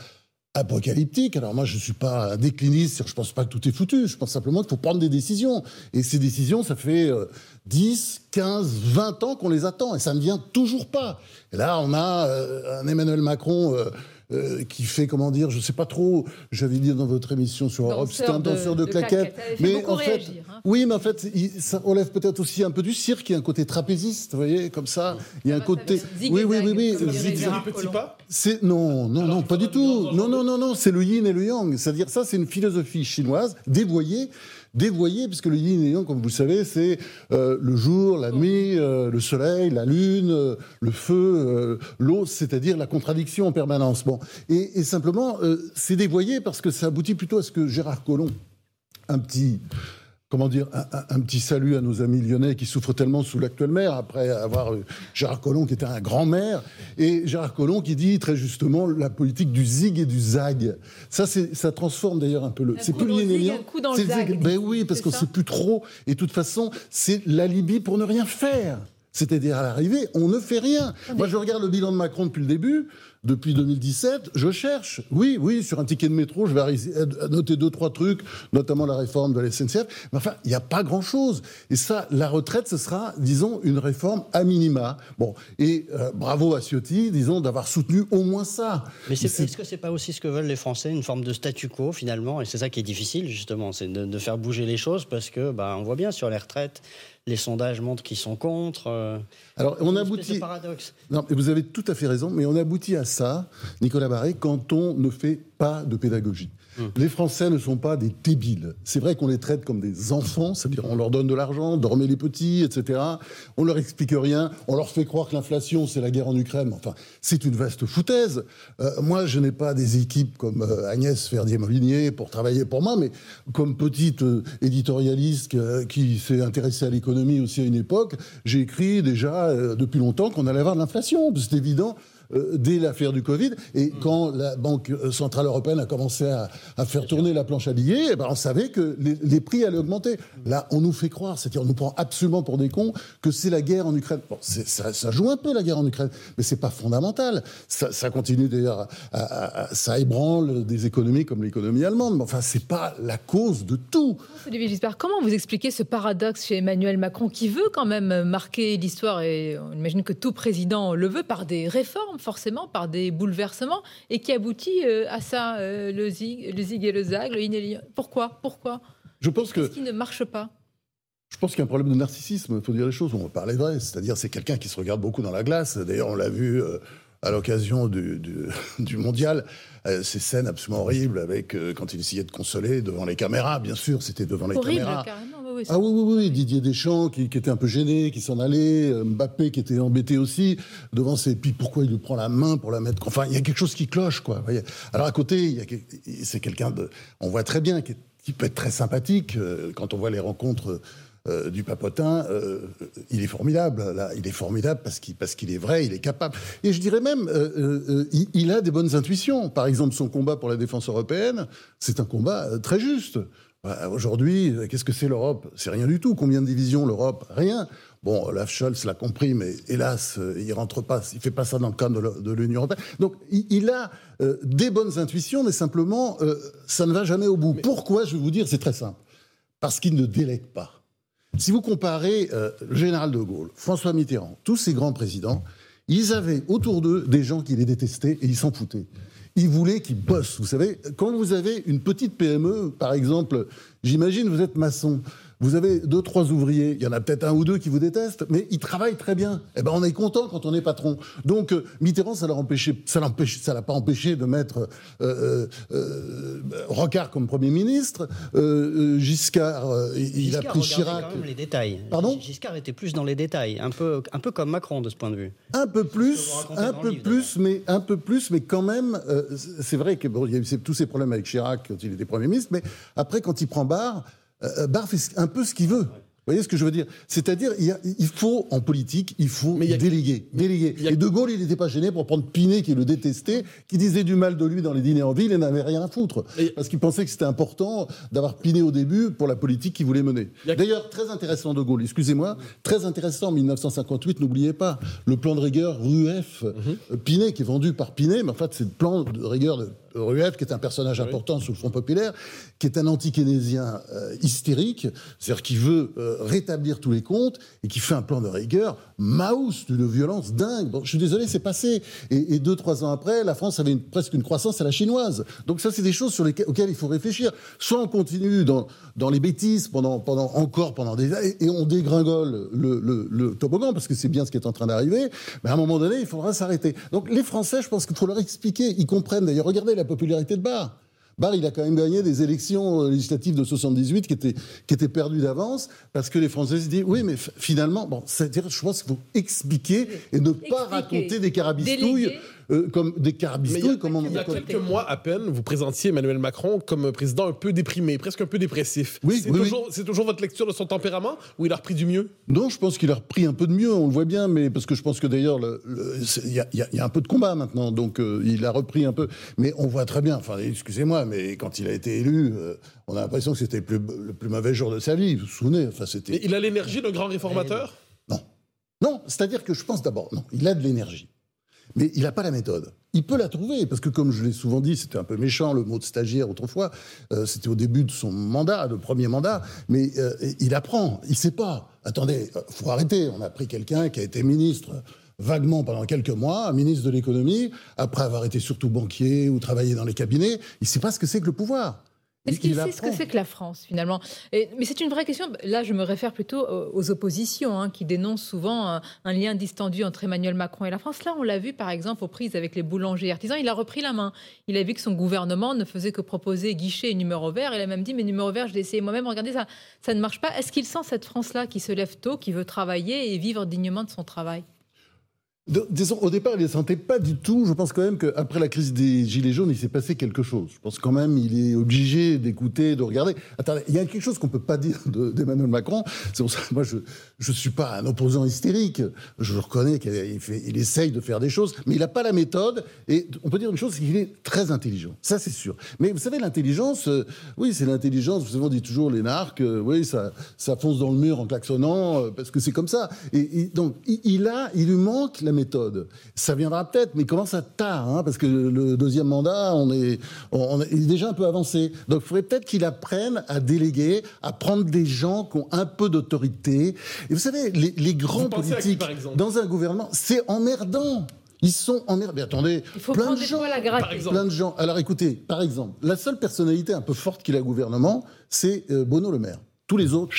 apocalyptique. Alors moi, je suis pas un décliniste, je pense pas que tout est foutu. Je pense simplement qu'il faut prendre des décisions. Et ces décisions, ça fait euh, 10, 15, 20 ans qu'on les attend et ça ne vient toujours pas. Et là, on a euh, un Emmanuel Macron euh, euh, qui fait, comment dire, je sais pas trop, j'avais dit dans votre émission sur Europe, c'était un danseur de,
de
claquettes. Mais en fait,
réagir, hein.
oui, mais en fait, il- ça relève peut-être aussi un peu du cirque, il y a un côté trapéziste, vous voyez, comme ça. Il y a un côté. Oui, oui, oui, oui.
petit pas
c'est non, non,
Alors
non, pas du tout. Non, non, non, non, c'est le yin et le yang. C'est-à-dire ça, c'est une philosophie chinoise dévoyée, dévoyée, puisque le yin et yang, comme vous le savez, c'est euh, le jour, la nuit, euh, le soleil, la lune, euh, le feu, l'eau, c'est-à-dire la contradiction en permanence. Bon, et, et simplement, c'est dévoyé parce que ça aboutit plutôt à ce que Gérard Collomb, un petit comment dire, un, petit salut à nos amis lyonnais qui souffrent tellement sous l'actuel maire, après avoir eu Gérard Collomb qui était un grand maire, et Gérard Collomb qui dit très justement la politique du zig et du zag. Ça, ça transforme d'ailleurs un peu le. C'est plus le c'est zig. Ben oui, parce qu'on
ça
sait plus trop. Et de toute façon, c'est l'alibi pour ne rien faire. C'est-à-dire à l'arrivée, on ne fait rien. Moi, je regarde le bilan de Macron depuis le début, depuis 2017, je cherche. Oui, oui, sur un ticket de métro, je vais euh, noter deux, trois trucs, notamment la réforme de la SNCF. Mais enfin, il n'y a pas grand-chose. Et ça, la retraite, ce sera, disons, une réforme à minima. Bon, et euh, bravo à Ciotti, disons, d'avoir soutenu au moins ça.
Mais c'est-
c'est-
est-ce que c'est pas aussi ce que veulent les Français, une forme de statu quo finalement Et c'est ça qui est difficile justement, c'est de, de faire bouger les choses parce que bah, on voit bien sur les retraites, les sondages montrent qu'ils sont contre. euh,
Alors, on aboutit.
paradoxe.
Non, vous avez tout à fait raison, mais on aboutit à ça, Nicolas Barré, quand on ne fait pas de pédagogie. Les Français ne sont pas des débiles. C'est vrai qu'on les traite comme des enfants, c'est-à-dire on leur donne de l'argent, dormez les petits, etc. On leur explique rien, on leur fait croire que l'inflation c'est la guerre en Ukraine. Enfin, c'est une vaste foutaise. Euh, moi, je n'ai pas des équipes comme euh, Agnès Ferdier-Molinier pour travailler pour moi, mais comme petite euh, éditorialiste qui s'est intéressée à l'économie aussi à une époque, j'ai écrit déjà depuis longtemps qu'on allait avoir de l'inflation. C'est évident euh, dès l'affaire du Covid. Et quand la Banque euh, Centrale Européenne a commencé à, à faire tourner la planche à billets, eh ben, on savait que les, les prix allaient augmenter. Là, on nous fait croire, c'est-à-dire on nous prend absolument pour des cons, que c'est la guerre en Ukraine. Bon, ça, ça joue un peu la guerre en Ukraine, mais c'est pas fondamental. Ça, ça continue d'ailleurs, à- à- à- ça ébranle des économies comme l'économie allemande. Mais enfin, c'est pas la cause de tout.
Olivier Gisbert, comment vous expliquez ce paradoxe chez Emmanuel Macron qui veut quand même marquer l'histoire et on imagine que tout président le veut par des réformes forcément, par des bouleversements et qui aboutit euh, à ça, euh, le, zig, le zig et le zag, le yang. Pourquoi? Pourquoi?
Je pense que
Qu'est-ce qui ne marche pas?
Je pense qu'il y a un problème de narcissisme, il faut dire les choses, on va parler vrai. C'est-à-dire, c'est quelqu'un qui se regarde beaucoup dans la glace. D'ailleurs, on l'a vu euh, à l'occasion du, du- [laughs] du mondial, euh, ces scènes absolument horribles avec, euh, quand il essayait de consoler devant les caméras, bien sûr, c'était devant les
Horrible,
caméras.
carrément. Oui,
Ah oui, oui, oui, Didier Deschamps qui, qui était un peu gêné, qui s'en allait, euh, Mbappé qui était embêté aussi devant ses. Puis pourquoi il lui prend la main pour la mettre Enfin, il y a quelque chose qui cloche, quoi. voyez. Alors à côté, c'est quelqu'un de. On voit très bien qui, est- qui peut être très sympathique euh, quand on voit les rencontres. euh, du papotin, euh, il est formidable. Là, il est formidable parce qu'il parce qu'il est vrai, il est capable. Et je dirais même, euh, il, il a des bonnes intuitions. Par exemple, son combat pour la défense européenne, c'est un combat très juste. Bah, Aujourd'hui, qu'est-ce que c'est l'Europe? C'est rien du tout. Combien de divisions l'Europe? Rien. Bon, Olaf Scholz l'a compris, mais hélas, euh, il rentre pas, il fait pas ça dans le cadre de l'Union européenne. Donc, il, a euh, des bonnes intuitions, mais simplement, euh, ça ne va jamais au bout. Pourquoi Je vais vous dire, c'est très simple. Parce qu'il ne délègue pas. Si vous comparez euh, le général de Gaulle, François Mitterrand, tous ces grands présidents, ils avaient autour d'eux des gens qui les détestaient et ils s'en foutaient. Ils voulaient qu'ils bossent. Vous savez, quand vous avez une petite PME, par exemple, j'imagine vous êtes maçon, vous avez deux, trois ouvriers, il y en a peut-être un ou deux qui vous détestent, mais ils travaillent très bien. Eh ben, on est content quand on est patron. Donc, euh, Mitterrand, ça l'a empêché, ça l'a pas empêché de mettre euh, euh, Rocard comme Premier ministre. Giscard, il a pris Chirac.
Quand même les détails.
Pardon?
Giscard était plus dans les détails, un peu, un peu comme Macron de ce point de vue.
Un peu plus, un peu plus, mais un peu plus, mais quand même, c'est vrai qu'il y a eu tous ces problèmes avec Chirac quand il était Premier ministre, mais après, quand il prend barre, euh, euh, Barre fait un peu ce qu'il veut. Vous voyez ce que je veux dire? C'est-à-dire, il, faut, en politique, il faut déléguer. déléguer. Et De Gaulle, il n'était pas gêné pour prendre Pinet, qui le détestait, qui disait du mal de lui dans les dîners en ville et n'avait rien à foutre. Parce qu'il pensait que c'était important d'avoir Pinet au début pour la politique qu'il voulait mener. D'ailleurs, très intéressant De Gaulle, excusez-moi, très intéressant en 1958, n'oubliez pas, le plan de rigueur RUF, mhm. Pinet, qui est vendu par Pinet, mais en fait, c'est le plan de rigueur de Rueff, qui est un personnage important sous le Front populaire, qui est un anti-keynésien euh, hystérique, c'est-à-dire qui veut euh, rétablir tous les comptes et qui fait un plan de rigueur mouse d'une violence dingue. Bon, je suis désolé, c'est passé. Et, deux, trois ans après, la France avait presque une croissance à la chinoise. Donc ça, c'est des choses sur lesquelles, auxquelles il faut réfléchir. Soit on continue dans, dans les bêtises pendant, pendant encore pendant des années et on dégringole le, le, le toboggan parce que c'est bien ce qui est en train d'arriver. Mais à un moment donné, il faudra s'arrêter. Donc les Français, je pense qu'il faut leur expliquer. Ils comprennent. D'ailleurs, regardez la popularité de Barre. Barre, il a quand même gagné des élections euh, législatives de 78 qui étaient, qui étaient perdues d'avance parce que les Français se disent oui, mais finalement, bon, je pense qu'il faut expliquer et ne pas raconter des carabistouilles. Euh, comme des carabistouilles, comme on
Il y a quelques mois à peine, vous présentiez Emmanuel Macron comme président un peu déprimé, presque un peu dépressif.
Oui,
c'est toujours, toujours, votre lecture de son tempérament ou il a repris du mieux?
Non, je pense qu'il a repris un peu de mieux, on le voit bien, mais parce que je pense que d'ailleurs, il y, y, a un peu de combat maintenant, donc euh, il a repris un peu. Mais on voit très bien, enfin, excusez-moi, mais quand il a été élu, euh, on a l'impression que c'était le plus mauvais jour de sa vie, vous vous souvenez? Enfin,
Mais il a l'énergie d'un grand réformateur?
Non. Non, c'est-à-dire que je pense d'abord, non, il a de l'énergie. Mais il n'a pas la méthode. Il peut la trouver, parce que comme je l'ai souvent dit, c'était un peu méchant le mot de stagiaire autrefois, euh, c'était au début de son mandat, de premier mandat, mais euh, il apprend, il ne sait pas. Attendez, euh, faut arrêter, on a pris quelqu'un qui a été ministre vaguement pendant quelques mois, ministre de l'économie, après avoir été surtout banquier ou travaillé dans les cabinets, il ne sait pas ce que c'est que le pouvoir.
Est-ce qu'il sait ce que c'est que la France, finalement? Mais c'est une vraie question. Là, je me réfère plutôt aux oppositions, hein, qui dénoncent souvent un, lien distendu entre Emmanuel Macron et la France. Là, on l'a vu, par exemple, aux prises avec les boulangers et artisans. Il a repris la main. Il a vu que son gouvernement ne faisait que proposer guichet et numéro vert. Il a même dit, mais numéro vert, je l'ai essayé moi-même. Regardez, ça, ça ne marche pas. Est-ce qu'il sent cette France-là qui se lève tôt, qui veut travailler et vivre dignement de son travail?
Au départ, il ne sentait pas du tout. Je pense quand même qu'après la crise des Gilets jaunes, il s'est passé quelque chose. Je pense quand même il est obligé d'écouter, de regarder. Attendez, il y a quelque chose qu'on ne peut pas dire d'Emmanuel Macron. C'est pour ça moi, je ne suis pas un opposant hystérique. Je reconnais qu'il il essaye de faire des choses, mais il n'a pas la méthode. Et on peut dire une chose, c'est qu'il est très intelligent. Ça, c'est sûr. Mais vous savez, l'intelligence, euh, oui, c'est l'intelligence. Vous savez, on dit toujours les narcs, euh, oui, ça, ça fonce dans le mur en klaxonnant, euh, parce que c'est comme ça. Et, donc, il, a, il lui manque la méthode. Ça viendra peut-être, mais comment ça tard, hein, parce que le deuxième mandat, on est, on, est déjà un peu avancé. Donc il faudrait peut-être qu'il apprenne à déléguer, à prendre des gens qui ont un peu d'autorité. Et vous savez, les, grands politiques dans un gouvernement, c'est emmerdant. Ils sont emmerdés. Mais attendez,
il faut plein de gens,
plein de gens. Alors écoutez, par exemple, la seule personnalité un peu forte qu'il a au gouvernement, c'est euh, Bono Le Maire. Tous les autres,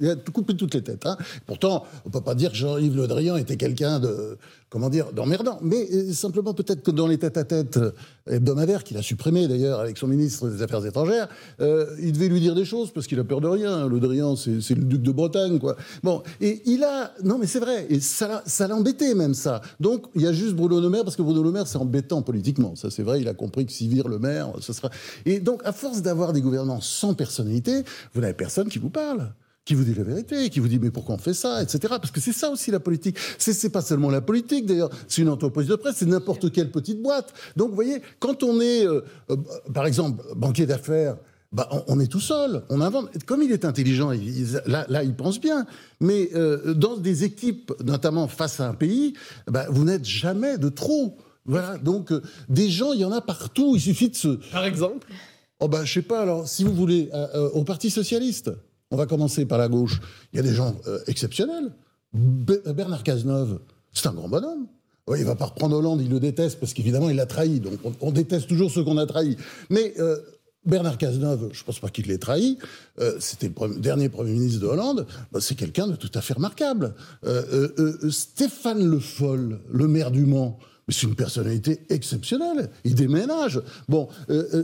il a coupé toutes les têtes. Hein. Pourtant, on ne peut pas dire que Jean-Yves Le Drian était quelqu'un de, comment dire, d'emmerdant. Mais euh, simplement, peut-être que dans les têtes-à-tête euh, hebdomadaires, qu'il a supprimé d'ailleurs avec son ministre des Affaires étrangères, euh, il devait lui dire des choses parce qu'il a peur de rien. Le Drian, c'est le duc de Bretagne, quoi. Bon, et il a. Non, mais c'est vrai. Et ça, ça l'embêtait même, ça. Donc, il y a juste Bruno Le Maire, parce que Bruno Le Maire, c'est embêtant politiquement. Ça, c'est vrai. Il a compris que s'il vire le maire, ce sera. Et donc, à force d'avoir des gouvernants sans personnalité, vous n'avez personne qui vous parle qui vous dit la vérité, qui vous dit mais pourquoi on fait ça, etc. Parce que c'est ça aussi la politique. C'est pas seulement la politique d'ailleurs, c'est une entreprise de presse, c'est n'importe quelle petite boîte. Donc vous voyez, quand on est, euh, euh, par exemple, banquier d'affaires, bah, on, est tout seul, on invente. Comme il est intelligent, là, là, il pense bien. Mais euh, dans des équipes, notamment face à un pays, bah, vous n'êtes jamais de trop. Voilà. Donc des gens, il y en a partout. Il suffit de se.
Par exemple?
Oh bah, je sais pas. Alors, si vous voulez, au Parti socialiste. On va commencer par la gauche. Il y a des gens euh, exceptionnels. Bernard Cazeneuve, c'est un grand bonhomme. Oui, il va pas reprendre Hollande, il le déteste parce qu'évidemment il l'a trahi. Donc on, déteste toujours ceux qu'on a trahis. Mais euh, Bernard Cazeneuve, je ne pense pas qu'il l'ait trahi, euh, c'était le dernier Premier ministre de Hollande, bah, c'est quelqu'un de tout à fait remarquable. Stéphane Le Foll, le maire du Mans, c'est une personnalité exceptionnelle. Il déménage. Bon,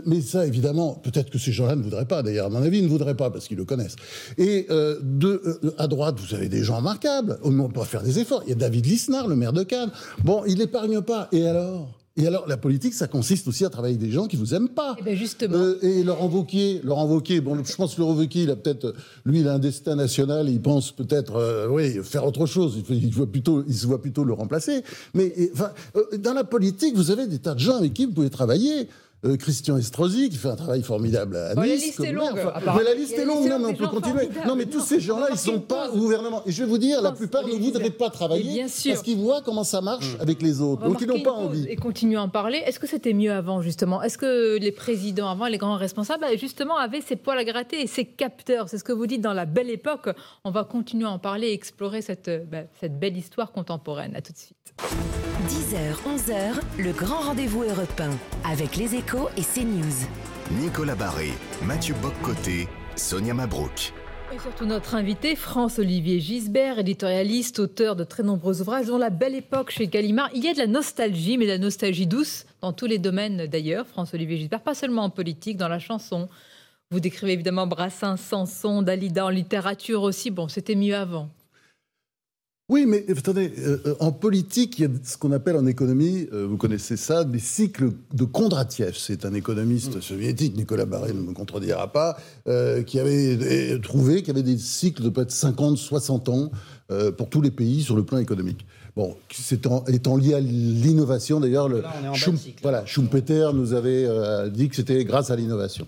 mais ça, évidemment, peut-être que ces gens-là ne voudraient pas. D'ailleurs, à mon avis, ils ne voudraient pas parce qu'ils le connaissent. Et de, à droite, vous avez des gens remarquables. On peut faire des efforts. Il y a David Lisnard, le maire de Cannes. Bon, il n'épargne pas. Et alors? Et alors, la politique, ça consiste aussi à travailler avec des gens qui vous aiment pas.
Et, eh ben justement.
Euh, et Laurent Wauquiez, Laurent Wauquiez, bon, je pense que Laurent Wauquiez, il a peut-être, lui, il a un destin national, il pense peut-être, euh, oui, faire autre chose. Il, voit plutôt, il se voit plutôt le remplacer. Mais, enfin, euh, dans la politique, vous avez des tas de gens avec qui vous pouvez travailler. Euh, Christian Estrosi, qui fait un travail formidable à Nice.
la liste est longue.
mais la liste est longue, non, mais on peut continuer. Non, mais tous ces gens-là, ils ne sont pas au gouvernement. Et je vais vous dire, la plupart ne voudraient pas travailler parce qu'ils voient comment ça marche mm. avec les autres. Donc ils n'ont pas envie.
Et continuent à en parler. Est-ce que c'était mieux avant, justement? Est-ce que les présidents avant, les grands responsables, justement, avaient ces poils à gratter et ces capteurs? C'est ce que vous dites dans la belle époque. On va continuer à en parler et explorer cette, bah, cette belle histoire contemporaine. À tout de suite.
10h, 11h, le grand rendez-vous européen avec les échos et CNews.
Nicolas Barré, Mathieu Boccoté, Sonia Mabrouk.
Et surtout notre invité, France-Olivier Gisbert, éditorialiste, auteur de très nombreux ouvrages, dont La Belle Époque chez Gallimard. Il y a de la nostalgie, mais de la nostalgie douce, dans tous les domaines d'ailleurs, France-Olivier Gisbert, pas seulement en politique, dans la chanson. Vous décrivez évidemment Brassens, Sanson, Dalida, en littérature aussi. Bon, c'était mieux avant.
Oui, mais attendez, euh, euh, en politique, il y a ce qu'on appelle en économie, euh, vous connaissez ça, des cycles de Kondratiev. C'est un économiste mm. soviétique, Nicolas Barré ne me contredira pas, qui avait trouvé qu'il y avait des cycles de peut-être 50, 60 ans pour tous les pays sur le plan économique. Bon, étant lié à l'innovation, d'ailleurs, voilà, Schumpeter nous avait dit que c'était grâce à l'innovation.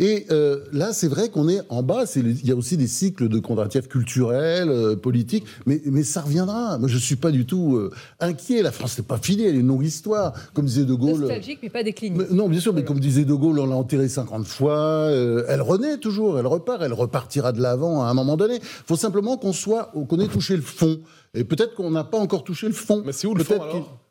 Et euh, là, c'est vrai qu'on est en bas. Il y a aussi des cycles de Kondratiev culturels, euh, politiques, mais, mais ça reviendra. Moi, je suis pas du tout euh, inquiet. La France n'est pas finie, elle est une longue histoire. Comme disait De Gaulle.
Nostalgique, mais pas déclinique.
non, bien sûr, mais comme disait De Gaulle, on l'a enterrée 50 fois. elle renaît toujours, elle repart, elle repartira de l'avant à un moment donné. Il faut simplement qu'on soit, qu'on ait touché le fond. Et peut-être qu'on n'a pas encore touché le fond.
Mais c'est où le fond alors?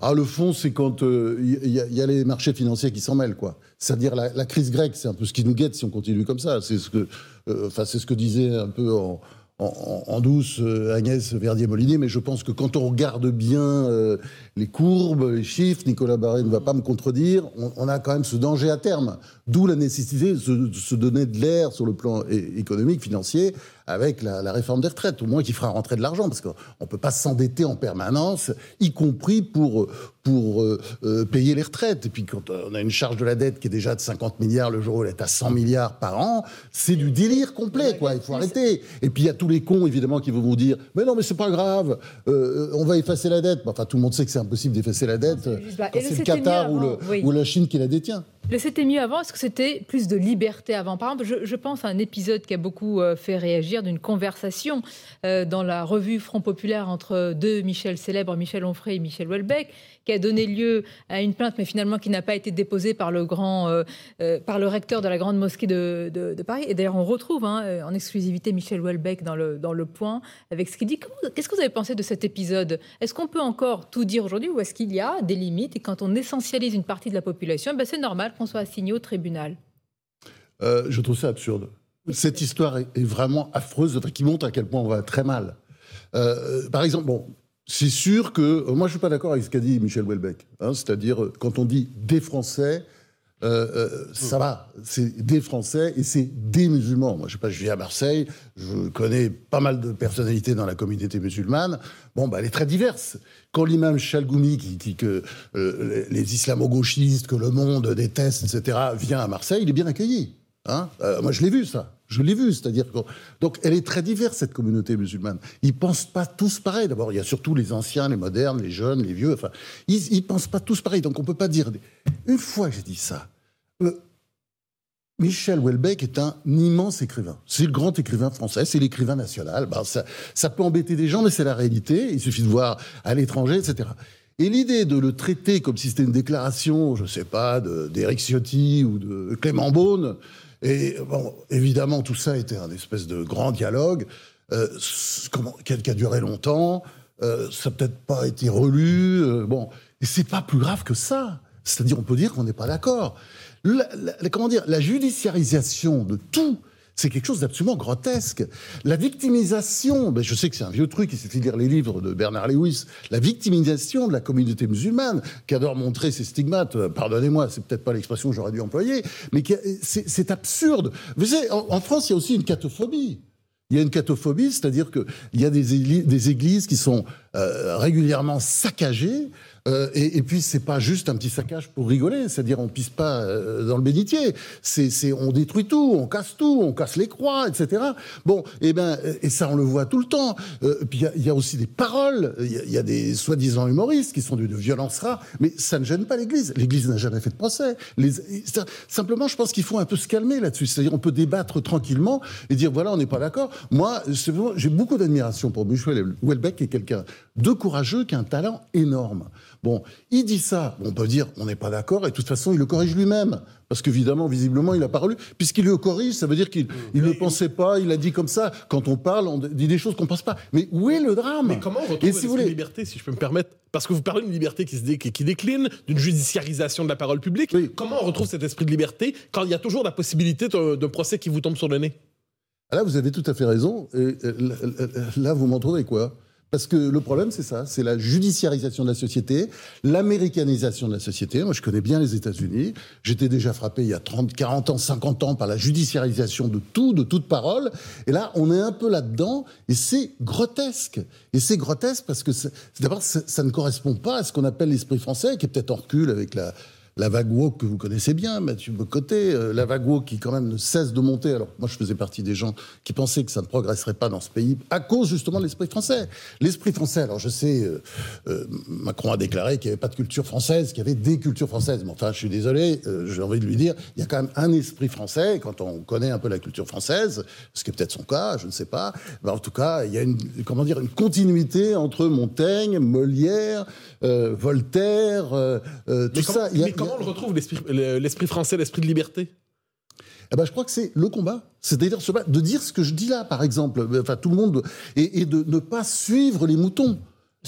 Ah, le fond, c'est quand il euh, y, a les marchés financiers qui s'en mêlent, quoi. C'est-à-dire la, crise grecque, c'est un peu ce qui nous guette si on continue comme ça. C'est ce que, euh, enfin, c'est ce que disait un peu en, en, douce euh, Agnès Verdier-Molinier, mais je pense que quand on regarde bien les courbes, les chiffres, Nicolas Barré ne va pas me contredire, on, a quand même ce danger à terme. D'où la nécessité de se, donner de l'air sur le plan économique, financier, avec la, réforme des retraites, au moins qui fera rentrer de l'argent, parce qu'on ne peut pas s'endetter en permanence, y compris pour, pour euh, euh, payer les retraites. Et puis quand on a une charge de la dette qui est déjà de 50 milliards, le jour où elle est à 100 milliards par an, c'est du délire complet, quoi. Il faut arrêter. Et puis il y a tous les cons, évidemment, qui vont vous dire, mais non, mais c'est pas grave, euh, on va effacer la dette. Enfin, tout le monde sait que c'est impossible d'effacer la dette. C'est le Qatar ou, le, ou la Chine qui la détient.
Le c'était mieux avant, est-ce que c'était plus de liberté avant? Par exemple, je, pense à un épisode qui a beaucoup euh, fait réagir d'une conversation euh, dans la revue Front Populaire entre deux Michel célèbres, Michel Onfray et Michel Houellebecq, qui a donné lieu à une plainte, mais finalement qui n'a pas été déposée par le grand, euh, par le recteur de la grande mosquée de, Paris. Et d'ailleurs, on retrouve hein, en exclusivité Michel Houellebecq dans le, dans le Point avec ce qu'il dit. Qu'est-ce que vous avez pensé de cet épisode? Est-ce qu'on peut encore tout dire aujourd'hui ou est-ce qu'il y a des limites? Et quand on essentialise une partie de la population, ben c'est normal qu'on soit assigné au tribunal
euh, Je trouve ça absurde. Cette histoire est, vraiment affreuse, qui montre à quel point on va très mal. Euh, par exemple, bon, c'est sûr que euh, moi je suis pas d'accord avec ce qu'a dit Michel Houellebecq. Hein, c'est-à-dire quand on dit des Français, ça va, c'est des Français et c'est des musulmans. Moi, je sais pas, je vis à Marseille, je connais pas mal de personnalités dans la communauté musulmane. Bon, bah, elle est très diverse. Quand l'imam Chalgoumi, qui dit que euh, les islamo-gauchistes, que le monde déteste, etc., vient à Marseille, il est bien accueilli. Hein euh, moi, je l'ai vu, ça. Je l'ai vu, c'est-à-dire. Donc, elle est très diverse, cette communauté musulmane. Ils pensent pas tous pareil. D'abord, il y a surtout les anciens, les modernes, les jeunes, les vieux. Enfin, ils, ils pensent pas tous pareil. Donc, on peut pas dire... Une fois que j'ai dit ça, euh, Michel Houellebecq est un immense écrivain. C'est le grand écrivain français, c'est l'écrivain national. Ben, ça, ça peut embêter des gens, mais c'est la réalité. Il suffit de voir à l'étranger, etc. Et l'idée de le traiter comme si c'était une déclaration, je ne sais pas, d'Éric Ciotti ou de Clément Beaune, et bon, évidemment, tout ça était un espèce de grand dialogue euh, qui, a, duré longtemps. Euh, ça n'a peut-être pas été relu. Euh, bon, et c'est pas plus grave que ça. C'est-à-dire, on peut dire qu'on n'est pas d'accord. comment dire, la judiciarisation de tout, c'est quelque chose d'absolument grotesque. La victimisation, ben je sais que c'est un vieux truc, il suffit de lire les livres de Bernard Lewis, la victimisation de la communauté musulmane, qui adore montrer ses stigmates, euh, pardonnez-moi, c'est peut-être pas l'expression que j'aurais dû employer, mais c'est absurde. Vous savez, en, France, il y a aussi une catophobie. Il y a une catophobie, c'est-à-dire qu'il y a des églises qui sont euh, régulièrement saccagées. Euh, et, et puis, c'est pas juste un petit saccage pour rigoler, c'est-à-dire on pisse pas euh, dans le bénitier. C'est, on détruit tout, on casse tout, on casse les croix, etc. Bon, et ben, et ça, on le voit tout le temps. Euh, puis il y a- aussi des paroles. Il y a, des soi-disant humoristes qui sont d'une violence rare, mais ça ne gêne pas l'Église. L'Église n'a jamais fait de procès. Simplement, je pense qu'il faut un peu se calmer là-dessus. C'est-à-dire, on peut débattre tranquillement et dire voilà, on n'est pas d'accord. Moi, j'ai beaucoup d'admiration pour Michel Houellebecq, qui est quelqu'un de courageux, qui a un talent énorme. Bon, il dit ça, on peut dire on n'est pas d'accord, et de toute façon, il le corrige lui-même. Parce qu'évidemment, visiblement, il a pas relu. Puisqu'il le corrige, ça veut dire qu'il il ne pensait pas, il a dit comme ça. Quand on parle, on dit des choses qu'on ne pense pas. Mais où est le drame?
Mais comment on
Et
retrouve
si
si
vous voulez,
liberté, si je peux me permettre? Parce que vous parlez d'une liberté qui, se dé- qui décline, d'une judiciarisation de la parole publique.
Oui.
Comment on retrouve cet esprit de liberté quand il y a toujours la possibilité d'un procès qui vous tombe sur le nez?
Là, vous avez tout à fait raison. Et, euh, là, vous m'en trouvez quoi? Parce que le problème, c'est ça, c'est la judiciarisation de la société, l'américanisation de la société. Moi, je connais bien les États-Unis. J'étais déjà frappé il y a 30, 40 ans, 50 ans par la judiciarisation de tout, de toute parole. Et là, on est un peu là-dedans, et c'est grotesque. Et c'est grotesque parce que, d'abord, ça ne correspond pas à ce qu'on appelle l'esprit français, qui est peut-être en recul avec la, la vague woke que vous connaissez bien, Mathieu Bocoté, euh, la vague woke qui quand même ne cesse de monter. Alors moi je faisais partie des gens qui pensaient que ça ne progresserait pas dans ce pays à cause justement de l'esprit français. L'esprit français, alors je sais, euh, euh, Macron a déclaré qu'il n'y avait pas de culture française, qu'il y avait des cultures françaises. Mais enfin je suis désolé, euh, j'ai envie de lui dire, il y a quand même un esprit français, et quand on connaît un peu la culture française, ce qui est peut-être son cas, je ne sais pas, ben, en tout cas il y a une, comment dire, une continuité entre Montaigne, Molière, euh, Voltaire, tout
mais comment,
ça. Il y a-
comment on retrouve, l'esprit le- l'esprit français, l'esprit de liberté?
Eh ben, je crois que c'est le combat. C'est-à-dire de dire ce que je dis là, par exemple. Enfin, tout le monde. Et de ne pas suivre les moutons.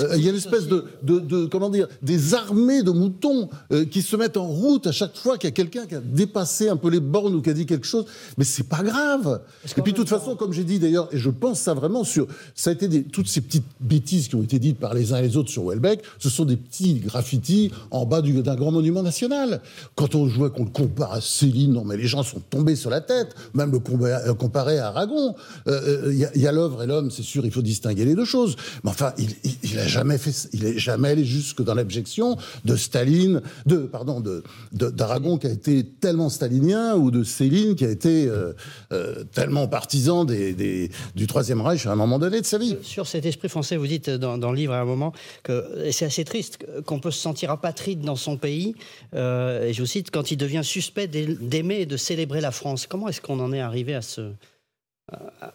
Euh, Il y a une espèce de, de, de- comment dire, des armées de moutons euh, qui se mettent en route à chaque fois qu'il y a quelqu'un qui a dépassé un peu les bornes ou qui a dit quelque chose. Mais c'est pas grave. Et puis, de toute façon, comme j'ai dit d'ailleurs, et je pense ça vraiment sur, ça a été des, toutes ces petites bêtises qui ont été dites par les uns et les autres sur Welbeck, ce sont des petits graffitis en bas du- d'un grand monument national. Quand on voit qu'on le compare à Céline, non mais les gens sont tombés sur la tête, même le euh, comparer à Aragon. Euh, Il y a, l'œuvre et l'homme, c'est sûr, il faut distinguer les deux choses. Mais enfin, il, il, il a jamais il est jamais allé jusque dans l'abjection de Staline, de pardon, de d'Aragon qui a été tellement stalinien ou de Céline qui a été euh, euh, tellement partisan des, des- du Troisième Reich à un moment donné de sa vie.
Sur cet esprit français, vous dites dans, dans le livre à un moment que, c'est assez triste, qu'on peut se sentir apatride dans son pays, euh, et je vous cite, quand il devient suspect d'ai- d'aimer et de célébrer la France. Comment est-ce qu'on en est arrivé à, ce,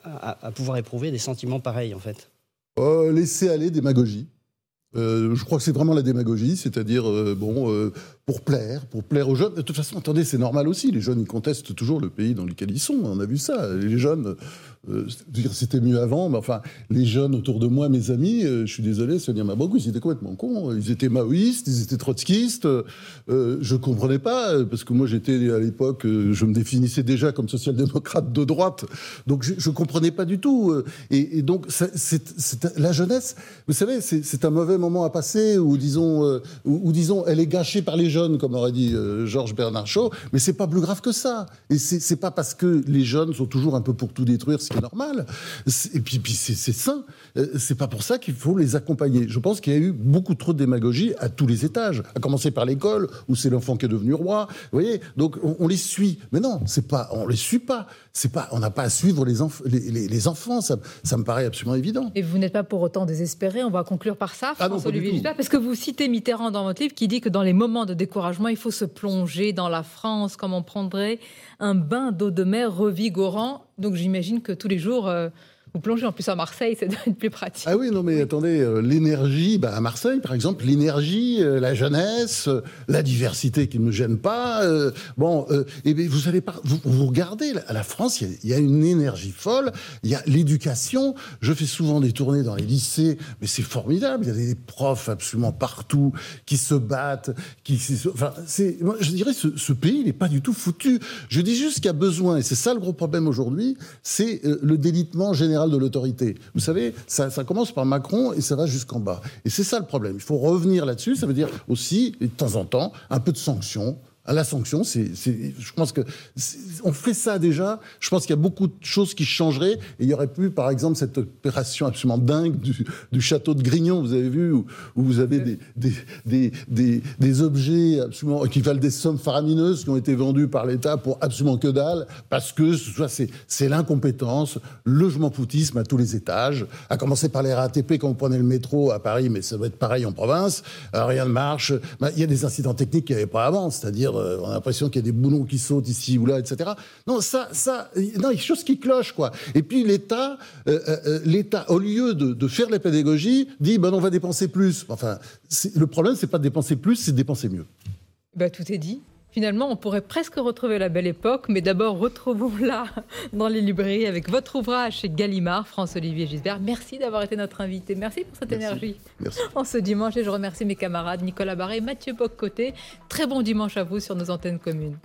à pouvoir éprouver des sentiments pareils, en fait?
Euh, laisser aller démagogie. Euh, je crois que c'est vraiment la démagogie, c'est-à-dire, euh, bon, euh, pour plaire, pour plaire aux jeunes. De toute façon, attendez, c'est normal aussi. Les jeunes, ils contestent toujours le pays dans lequel ils sont. On a vu ça. Les jeunes, c'était mieux avant, mais enfin, les jeunes autour de moi, mes amis, je suis désolé, Sonia Mabrouk, ils étaient complètement cons. Ils étaient maoïstes, ils étaient trotskistes. Je comprenais pas, parce que moi, j'étais à l'époque, je me définissais déjà comme social-démocrate de droite. Donc, je, je comprenais pas du tout. Et, donc, la jeunesse, vous savez, c'est un mauvais moment à passer, ou disons, euh, ou, ou disons, elle est gâchée par les jeunes, comme aurait dit euh, Georges Bernard Shaw, mais c'est pas plus grave que ça. Et c'est c'est pas parce que les jeunes sont toujours un peu pour tout détruire, ce qui est normal. Et puis, puis c'est c'est sain. Euh, C'est pas pour ça qu'il faut les accompagner. Je pense qu'il y a eu beaucoup trop de démagogie à tous les étages, à commencer par l'école, où c'est l'enfant qui est devenu roi. Vous voyez, donc on, on les suit. Mais non, c'est pas, on les suit pas. C'est pas, on n'a pas à suivre les, enf- les, les- les enfants. Ça, ça me paraît absolument évident.
Et vous n'êtes pas pour autant désespéré. On va conclure par ça,
Ah
Gisbert, parce que vous citez Mitterrand dans votre livre qui dit que dans les moments de découragement, il faut se plonger dans la France comme on prendrait un bain d'eau de mer revigorant. Donc j'imagine que tous les jours, euh, Vous plongez en plus à Marseille, c'est plus pratique.
Ah oui, non, mais attendez, euh, l'énergie, bah, à Marseille, par exemple, l'énergie, euh, la jeunesse, euh, la diversité qui ne me gêne pas. bon, et bien, vous allez pas, vous, vous regardez, la, la France, il y a- il y, a une énergie folle, il y a l'éducation. Je fais souvent des tournées dans les lycées, mais c'est formidable. Il y a des profs absolument partout qui se battent, qui, enfin, c'est, je dirais, ce, ce pays, il n'est pas du tout foutu. Je dis juste qu'il y a besoin, et c'est ça le gros problème aujourd'hui, c'est le délitement général de l'autorité. Vous savez, ça, ça commence par Macron et ça va jusqu'en bas. Et c'est ça le problème. Il faut revenir là-dessus. Ça veut dire aussi, de temps en temps, un peu de sanctions. À la sanction, je pense que on fait ça déjà. Je pense qu'il y a beaucoup de choses qui changeraient. Et il y aurait plus, par exemple, cette opération absolument dingue du, château de Grignon, vous avez vu, où, vous avez des, objets absolument qui valent des sommes faramineuses qui ont été vendus par l'État pour absolument que dalle, parce que c'est, l'incompétence, le foutisme à tous les étages, à commencer par les RATP quand vous prenez le métro à Paris, mais ça doit être pareil en province. Euh, rien ne marche. Ben, Il y a des incidents techniques qu'il n'y avait pas avant, c'est-à-dire euh, on a l'impression qu'il y a des boulons qui sautent ici ou là, etc. Non, ça, ça, non, il y a quelque chose qui cloche, quoi. Et puis l'État, euh, euh, l'État, au lieu de, faire la pédagogie, dit ben on va dépenser plus. Enfin, le problème, c'est pas de dépenser plus, c'est de dépenser mieux.
Bah, tout est dit. Finalement, on pourrait presque retrouver la belle époque, mais d'abord retrouvons-la [laughs] dans les librairies avec votre ouvrage chez Gallimard, France-Olivier Gisbert. Merci d'avoir été notre invité. Merci pour cette
Merci.
énergie
Merci.
en ce dimanche. Et je remercie mes camarades Nicolas Barré, Mathieu Boccoté. Très bon dimanche à vous sur nos antennes communes.